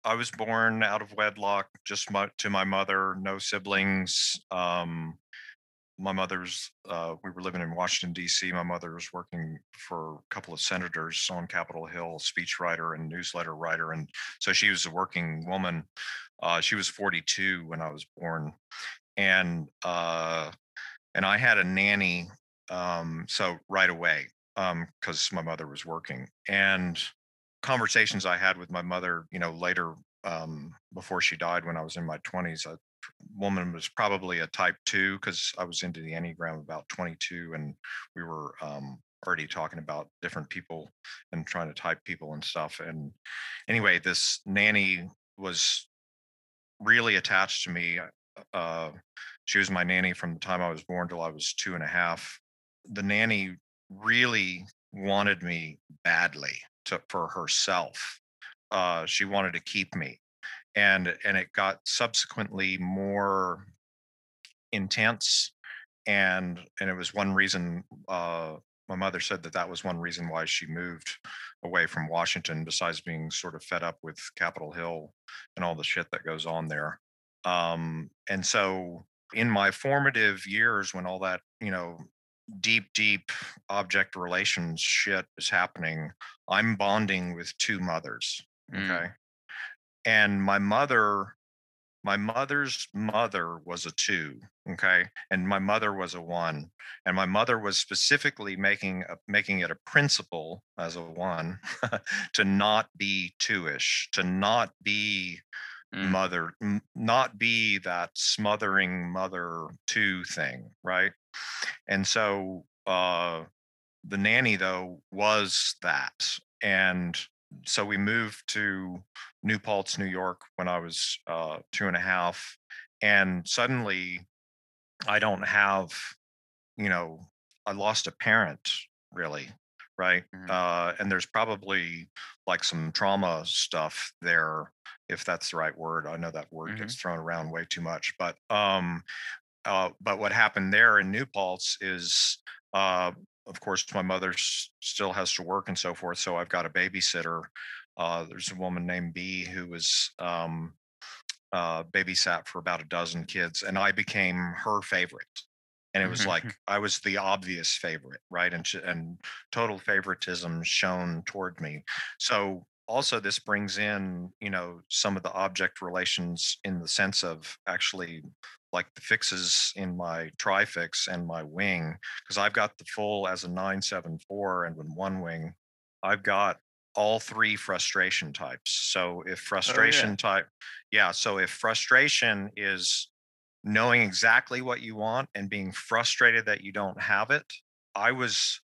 I was born out of wedlock, just my, to my mother, no siblings. Um, my mother's uh, we were living in washington d.c my mother was working for a couple of senators on capitol hill speechwriter and newsletter writer and so she was a working woman uh, she was 42 when i was born and uh, and i had a nanny um, so right away because my mother was working and conversations i had with my mother you know later um, before she died when i was in my 20s a woman was probably a type two because i was into the enneagram about 22 and we were um, already talking about different people and trying to type people and stuff and anyway this nanny was really attached to me uh, she was my nanny from the time i was born till i was two and a half. The nanny really wanted me badly to for herself uh, she wanted to keep me and and it got subsequently more intense and and it was one reason uh, my mother said that that was one reason why she moved away from washington besides being sort of fed up with capitol hill and all the shit that goes on there. Um, and so in my formative years when all that you know deep deep object relations shit is happening i'm bonding with two mothers Mm. okay and my mother my mother's mother was a two okay and my mother was a one and my mother was specifically making a, making it a principle as a one to not be two-ish to not be Mm. mother not be that smothering mother two thing right and so uh the nanny though was that and so we moved to new paltz new york when i was uh two and a half and suddenly i don't have you know i lost a parent really right Mhm. uh and there's probably like some trauma stuff there if that's the right word i know that word gets thrown around way too much but um uh but what happened there in new paltz is uh of course my mother s- still has to work and so forth so i've got a babysitter uh there's a woman named b who was um uh babysat for about a dozen kids and i became her favorite and it was like i was the obvious favorite right and and total favoritism shown toward me. So also this brings in you know some of the object relations in the sense of actually like the fixes in my trifix and my wing because i've got the full as a 974 and with one wing i've got all three frustration types. So if oh, frustration type yeah so if frustration is knowing exactly what you want and being frustrated that you don't have it i was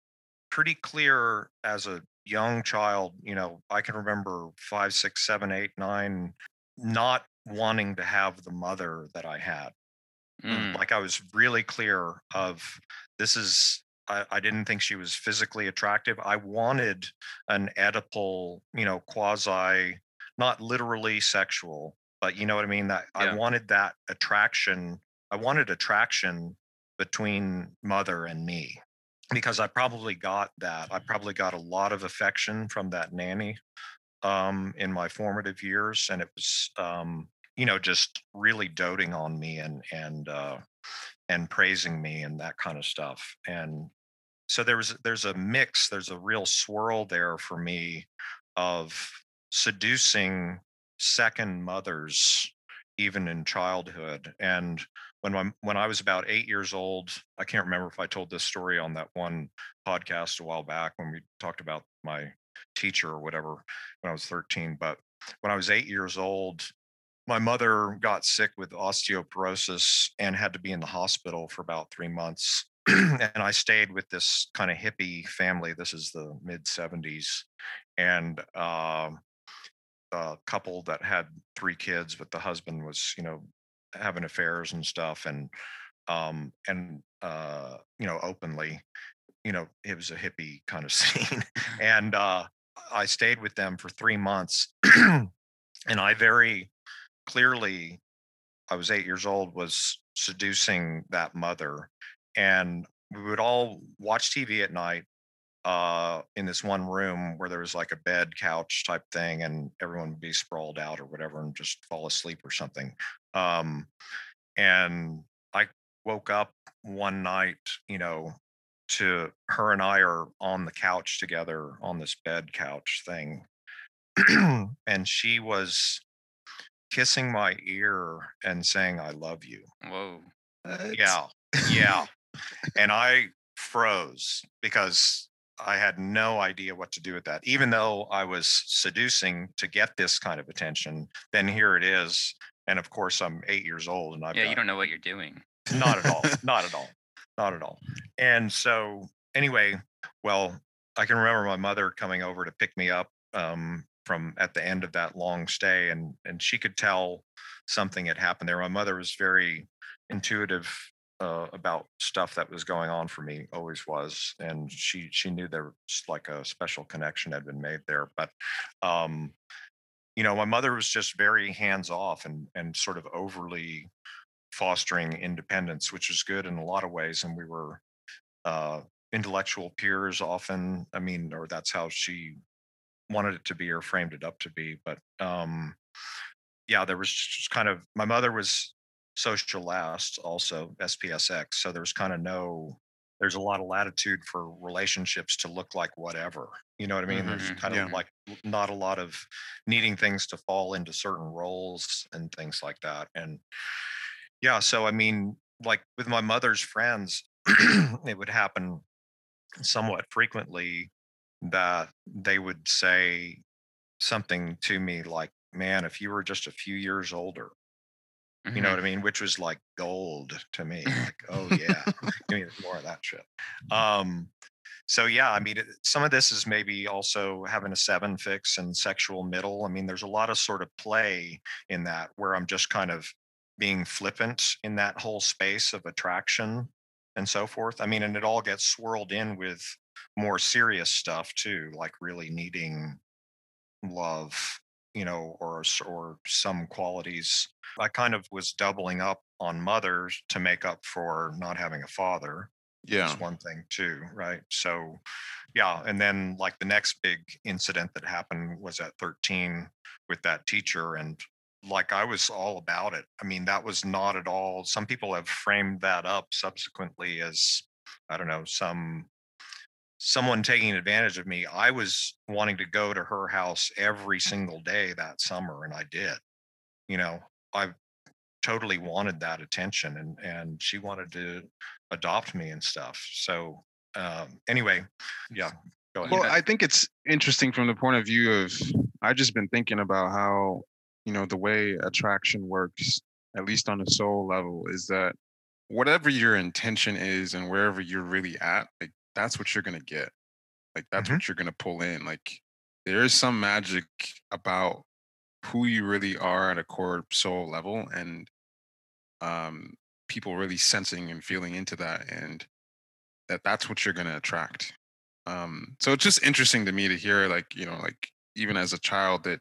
pretty clear as a young child you know i can remember five six seven eight nine not wanting to have the mother that i had Mm. like i was really clear of this is I, I didn't think she was physically attractive. I wanted an oedipal you know quasi not literally sexual but you know what i mean? That i wanted that attraction i wanted attraction between mother and me because i probably got that i probably got a lot of affection from that nanny um, in my formative years, and it was um, you know just really doting on me and and uh, and praising me and that kind of stuff. And so there was there's a mix, there's a real swirl there for me of seducing second mothers even in childhood and when my, when I was about eight years old, I can't remember if I told this story on that one podcast a while back when we talked about my teacher or whatever when I was 13. But when I was eight years old, my mother got sick with osteoporosis and had to be in the hospital for about three months. and I stayed with this kind of hippie family. This is the mid 70s. And um, a couple that had three kids, but the husband was, you know, having affairs and stuff. And, um, and, uh, you know, openly, you know, it was a hippie kind of scene. and, uh, I stayed with them for three months. and I very clearly, I was eight years old, was seducing that mother. And we would all watch TV at night uh, in this one room where there was like a bed couch type thing and everyone would be sprawled out or whatever and just fall asleep or something. Um, and I woke up one night, you know, to her and I are on the couch together on this bed couch thing. and she was kissing my ear and saying, I love you. Whoa. Yeah. Yeah. and I froze because I had no idea what to do with that. Even though I was seducing to get this kind of attention, then here it is. And of course, I'm eight years old and I've Yeah, got you don't know what you're doing. not at all. Not at all. Not at all. And so, anyway, well, I can remember my mother coming over to pick me up um, from at the end of that long stay, and and she could tell something had happened there. My mother was very intuitive uh, about stuff that was going on for me, always was, and she she knew there was like a special connection had been made there. But um, you know, my mother was just very hands off and and sort of overly fostering independence, which was good in a lot of ways. And we were uh, intellectual peers often. I mean, or that's how she wanted it to be or framed it up to be. But um, yeah, there was just kind of my mother was social last, also SPSX. So there was kind of no. There's a lot of latitude for relationships to look like whatever. You know what I mean? There's Mhm, kind yeah. of like not a lot of needing things to fall into certain roles and things like that. And yeah, so I mean, like with my mother's friends, it would happen somewhat frequently that they would say something to me like, man, if you were just a few years older, you know Mhm. what I mean? Which was like gold to me. Like, oh yeah, give me more of that shit. Um, so yeah, I mean, some of this is maybe also having a seven fix and sexual middle. I mean, there's a lot of sort of play in that where I'm just kind of being flippant in that whole space of attraction and so forth. I mean, and it all gets swirled in with more serious stuff too, like really needing love, you know, or or some qualities. I kind of was doubling up on mothers to make up for not having a father Yeah. is one thing too, right? So, yeah, and then like the next big incident that happened was at 13 with that teacher, and like I was all about it. I mean, that was not at all. Some people have framed that up subsequently as I don't know some someone taking advantage of me. I was wanting to go to her house every single day that summer, and I did. You know, I totally wanted that attention, and and she wanted to adopt me and stuff. So um, anyway, yeah. Well, I think it's interesting from the point of view of I've just been thinking about how, you know, the way attraction works, at least on a soul level, is that whatever your intention is and wherever you're really at, like that's what you're gonna get. Like that's Mhm. what you're gonna pull in. Like there is some magic about who you really are at a core soul level and um people really sensing and feeling into that and that that's what you're going to attract um so it's just interesting to me to hear like you know like even as a child that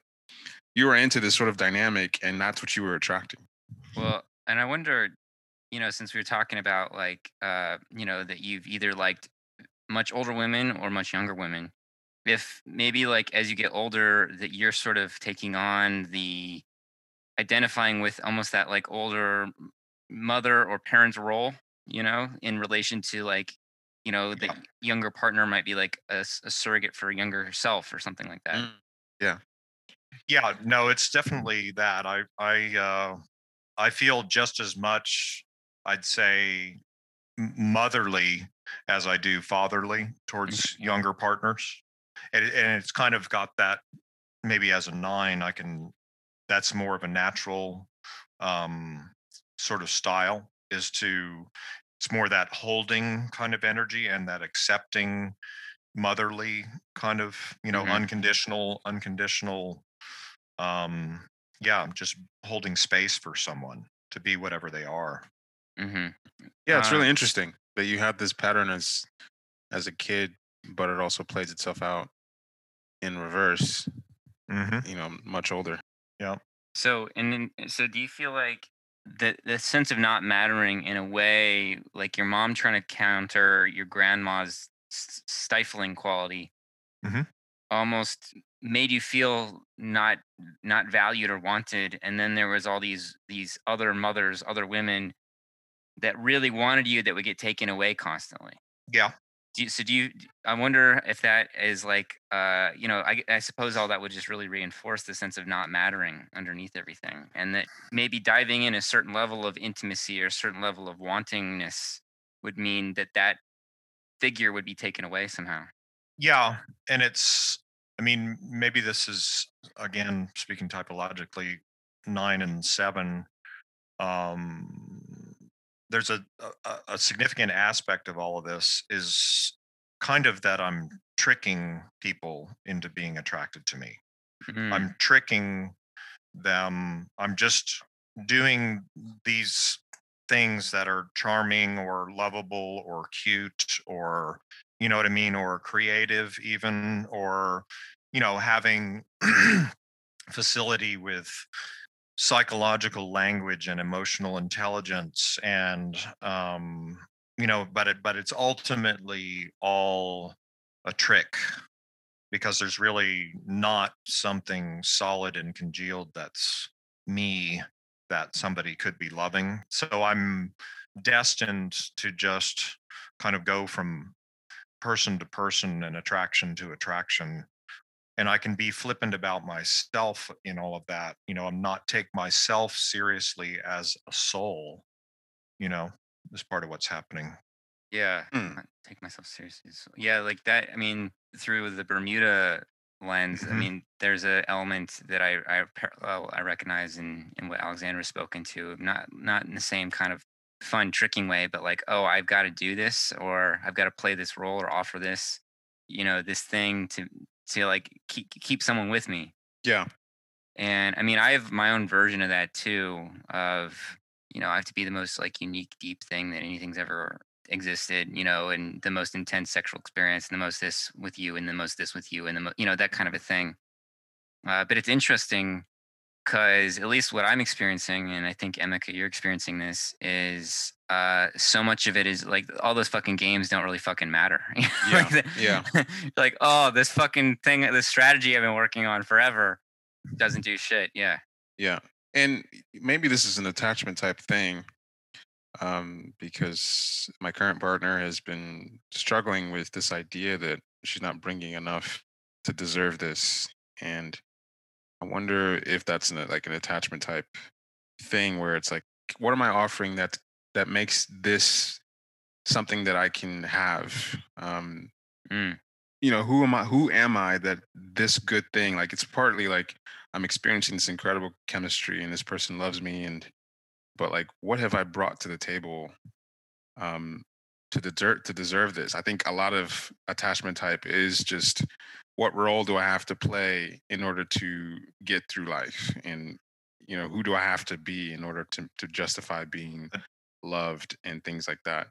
you were into this sort of dynamic and that's what you were attracting Well, and I wonder, you know, since we were talking about like, uh, you know, that you've either liked much older women or much younger women, if maybe like as you get older, that you're sort of taking on the identifying with almost that like older mother or parent role, you know, in relation to like, you know, the Yeah. younger partner might be like a surrogate for a younger self or something like that. Mm. yeah, no, it's definitely that. I I uh, I feel just as much, I'd say, motherly as I do fatherly towards younger partners, and, and it's kind of got that. Maybe as a nine, I can. That's more of a natural um, sort of style. Is to. It's more that holding kind of energy and that accepting, motherly kind of you know Mhm. unconditional unconditional um yeah just holding space for someone to be whatever they are hmm yeah it's Uh, really interesting that you had this pattern as as a kid but it also plays itself out in reverse mm-hmm. you know much older Yeah. So, and then, so do you feel like the the sense of not mattering in a way, like your mom trying to counter your grandma's stifling quality, Mhm. almost made you feel not not valued or wanted, and then there was all these these other mothers, other women that really wanted you that would get taken away constantly. Yeah. Do you, so do you? I wonder if that is like, uh, you know, I, I suppose all that would just really reinforce the sense of not mattering underneath everything, and that maybe diving in a certain level of intimacy or a certain level of wantingness would mean that that figure would be taken away somehow. Yeah, and it's I mean, maybe this is again speaking typologically nine and seven. Um, there's a, a a significant aspect of all of this is kind of that I'm tricking people into being attracted to me. Mm, I'm tricking them. I'm just doing these things that are charming or lovable or cute or you know what I mean or creative even or you know having facility with psychological language and emotional intelligence and um you know but it but it's ultimately all a trick because there's really not something solid and congealed that's me that somebody could be loving. So I'm destined to just kind of go from person to person and attraction to attraction. And I can be flippant about myself in all of that. You know, I'm not take myself seriously as a soul, you know, is part of what's happening. Yeah, not take myself seriously. So, yeah, like that. I mean, through the Bermuda lens, I Mhm. mean, there's a element that I I parallel I recognize in in what Alexander's spoken to. Not not in the same kind of fun tricking way, but like, oh, I've got to do this, or I've got to play this role, or offer this, you know, this thing to to like keep keep someone with me. Yeah. And I mean, I have my own version of that too. Of you know, I have to be the most like unique, deep thing that anything's ever existed. You know, and the most intense sexual experience, and the most this with you, and the most this with you, and the mo- you know that kind of a thing. Uh, but it's interesting because at least what I'm experiencing, and I think Emeka, you're experiencing this, is uh, so much of it is like all those fucking games don't really fucking matter. Yeah, like the- yeah. like, oh, this fucking thing, this strategy I've been working on forever doesn't do shit. Yeah. Yeah. And maybe this is an attachment type thing um, because my current partner has been struggling with this idea that she's not bringing enough to deserve this. And I wonder if that's an, like an attachment type thing where it's like, what am I offering that that makes this something that I can have? Um, Mm. you know who am i who am i that this good thing like it's partly like i'm experiencing this incredible chemistry and this person loves me and but like what have i brought to the table um to deserve to deserve this i think a lot of attachment type is just what role do i have to play in order to get through life and you know who do i have to be in order to to justify being loved and things like that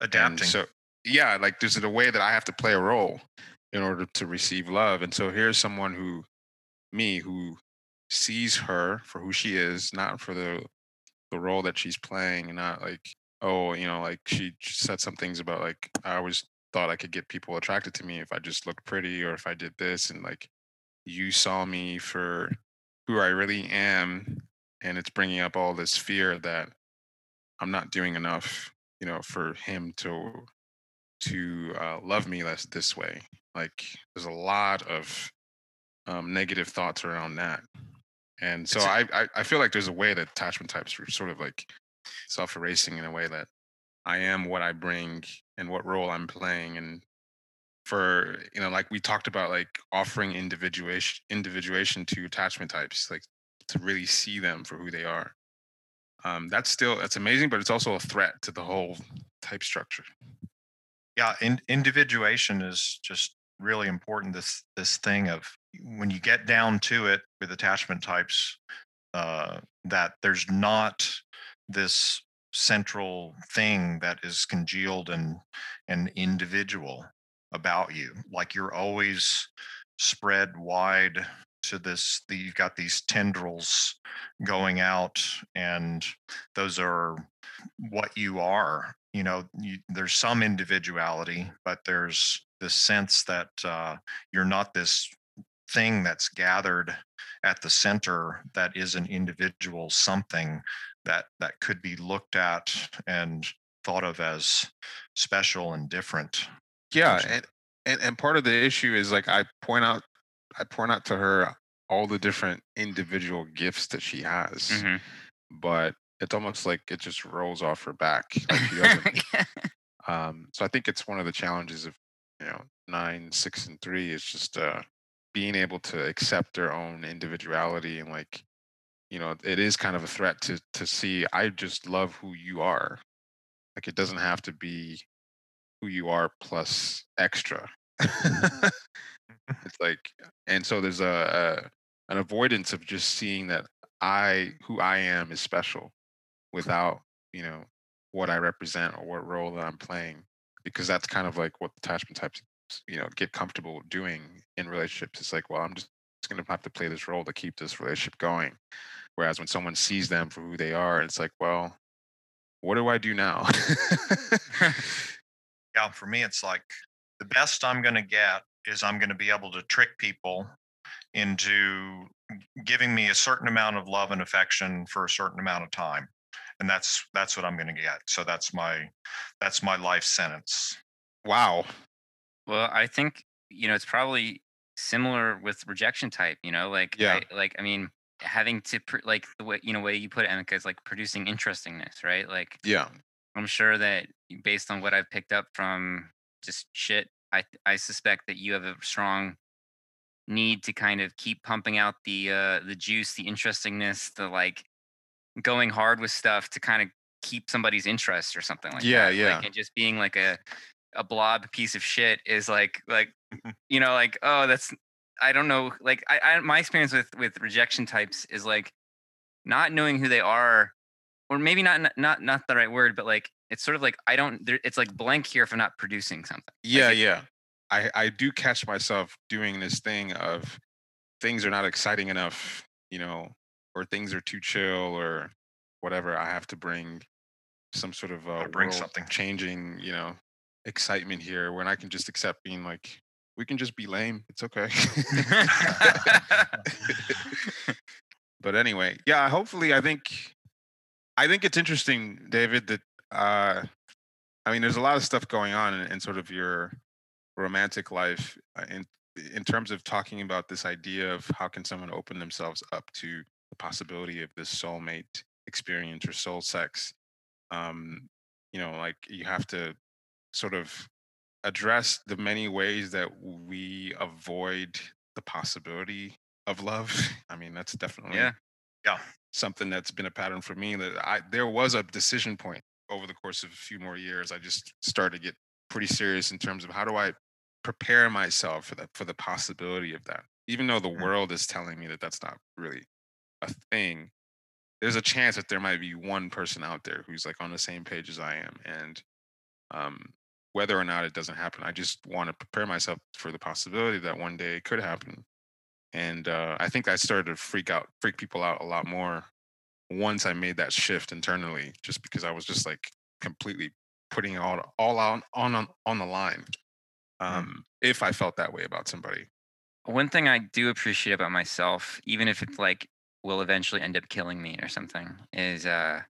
and Adapting. so yeah, like there's a way that I have to play a role in order to receive love. And so here's someone who me who sees her for who she is, not for the the role that she's playing and not like, oh, you know, like she said some things about like I always thought I could get people attracted to me if I just looked pretty or if I did this and like you saw me for who I really am and it's bringing up all this fear that I'm not doing enough, you know, for him to to uh, love me less this way. Like there's a lot of um, negative thoughts around that, and so I, I I feel like there's a way that attachment types are sort of like self-erasing in a way that I am what I bring and what role I'm playing, and for you know like we talked about like offering individuation individuation to attachment types like to really see them for who they are. Um, that's still that's amazing but it's also a threat to the whole type structure. Yeah in, individuation is just really important this this thing of when you get down to it with attachment types uh, that there's not this central thing that is congealed and and individual about you like you're always spread wide to this the, you've got these tendrils going out and those are what you are you know you, there's some individuality but there's this sense that uh, you're not this thing that's gathered at the center that is an individual something that that could be looked at and thought of as special and different Yeah, and, and and part of the issue is like I point out, I point out to her all the different individual gifts that she has, Mhm. but it's almost like it just rolls off her back. Like she doesn't. Yeah. um, so I think it's one of the challenges of you know nine, six, and three is just uh, being able to accept their own individuality and like you know it is kind of a threat to to see I just love who you are. Like it doesn't have to be who you are plus extra. Mm-hmm. it's like, and so there's a, a an avoidance of just seeing that I who I am is special without you know what I represent or what role that I'm playing because that's kind of like what attachment types you know get comfortable doing in relationships. It's like, well, I'm just, just gonna have to play this role to keep this relationship going. Whereas when someone sees them for who they are, it's like, well, what do I do now? yeah for me it's like the best i'm going to get is i'm going to be able to trick people into giving me a certain amount of love and affection for a certain amount of time and that's that's what i'm going to get so that's my that's my life sentence wow. Well, I think you know it's probably similar with rejection type. You know, like Yeah. I, like I mean, having to pr- like the way you know way you put it, Emeka, is like producing interestingness, right? Like Yeah. I'm sure that based on what I've picked up from just shit, I I suspect that you have a strong need to kind of keep pumping out the uh the juice, the interestingness, the like going hard with stuff to kind of keep somebody's interest or something like Yeah, that. yeah. Like, and just being like a a blob piece of shit is like like you know like oh that's I don't know like I, I my experience with with rejection types is like not knowing who they are or maybe not not not the right word but like it's sort of like I don't it's like blank here if I'm not producing something. Yeah, it- yeah. I I do catch myself doing this thing of things are not exciting enough, you know, or things are too chill or whatever. I have to bring some sort of uh, bring something. changing, you know, excitement here when I can just accept being like we can just be lame. It's okay. but anyway, yeah, hopefully I think I think it's interesting, David, that uh I mean there's a lot of stuff going on in, in sort of your romantic life uh, in in terms of talking about this idea of how can someone open themselves up to the possibility of this soulmate experience or soul sex um you know like you have to sort of address the many ways that we avoid the possibility of love i mean that's definitely Yeah. Yeah. something that's been a pattern for me that i there was a decision point over the course of a few more years i just started to get pretty serious in terms of how do i prepare myself for the for the possibility of that even though the Mm. world is telling me that that's not really a thing there's a chance that there might be one person out there who's like on the same page as i am and um whether or not it doesn't happen i just want to prepare myself for the possibility that one day it could happen. And uh, i think i started to freak out freak people out a lot more once i made that shift internally just because i was just like completely putting it all all out on on, on the line um if i felt that way about somebody. One thing I do appreciate about myself, even if it's like will eventually end up killing me or something, is uh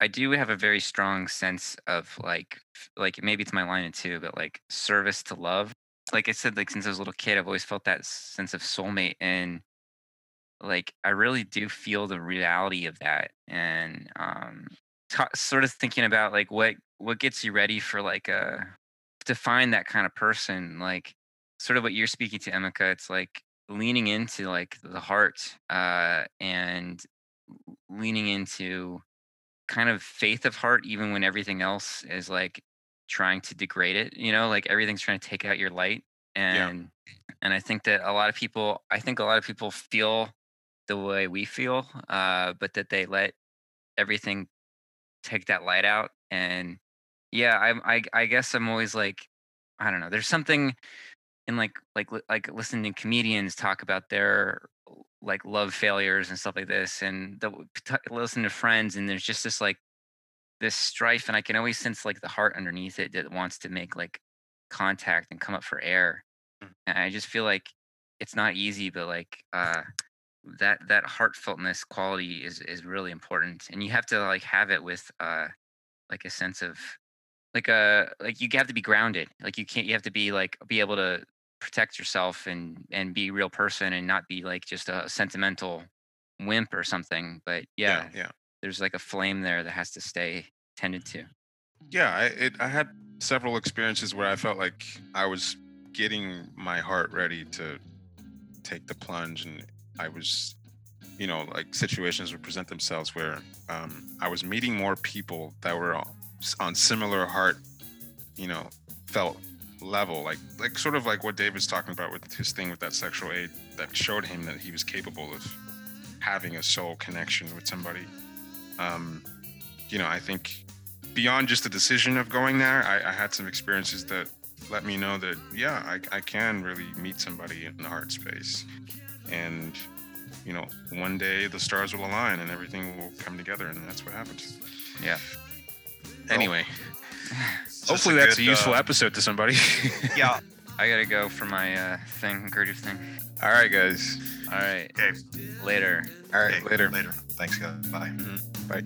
I do have a very strong sense of like like maybe it's my line in two, but like service to love. Like I said, like since I was a little kid, I've always felt that sense of soulmate and like I really do feel the reality of that and um ta sort of thinking about like what what gets you ready for like a to find that kind of person like sort of what you're speaking to Emeka it's like leaning into like the heart uh and leaning into kind of faith of heart even when everything else is like trying to degrade it you know like everything's trying to take out your light and and i think that a lot of people i think a lot of people feel the way we feel uh but that they let everything take that light out and yeah i'm i, I guess i'm always like i don't know there's something in like like like listening to comedians talk about their like love failures and stuff like this and the, listen to friends and there's just this like this strife and i can always sense like the heart underneath it that wants to make like contact and come up for air Mm. and i just feel like it's not easy, but like uh, that that heartfeltness quality is is really important, and you have to like have it with uh, like a sense of like a like you have to be grounded. Like you can't you have to be like be able to protect yourself and and be a real person and not be like just a sentimental wimp or something. But yeah, yeah. there's like a flame there that has to stay tended to. Yeah, I it, I had several experiences where I felt like I was getting my heart ready to take the plunge, and I was, you know, like situations would present themselves where um, I was meeting more people that were on, on similar heart, you know, felt level, like like sort of like what David's talking about with his thing with that sexual aid that showed him that he was capable of having a soul connection with somebody. Um, you know, I think beyond just the decision of going there, I, I had some experiences that let me know that yeah, I, I can really meet somebody in the heart space, and you know, one day the stars will align and everything will come together, and that's what happens. Yeah. Anyway, hopefully a that's good, a useful uh, episode to somebody. Yeah. I gotta go for my uh, thing, Gertrude thing. All right, guys. All right, Okay. later. All right, Okay, later. Later. Thanks, guys. Bye. Bye.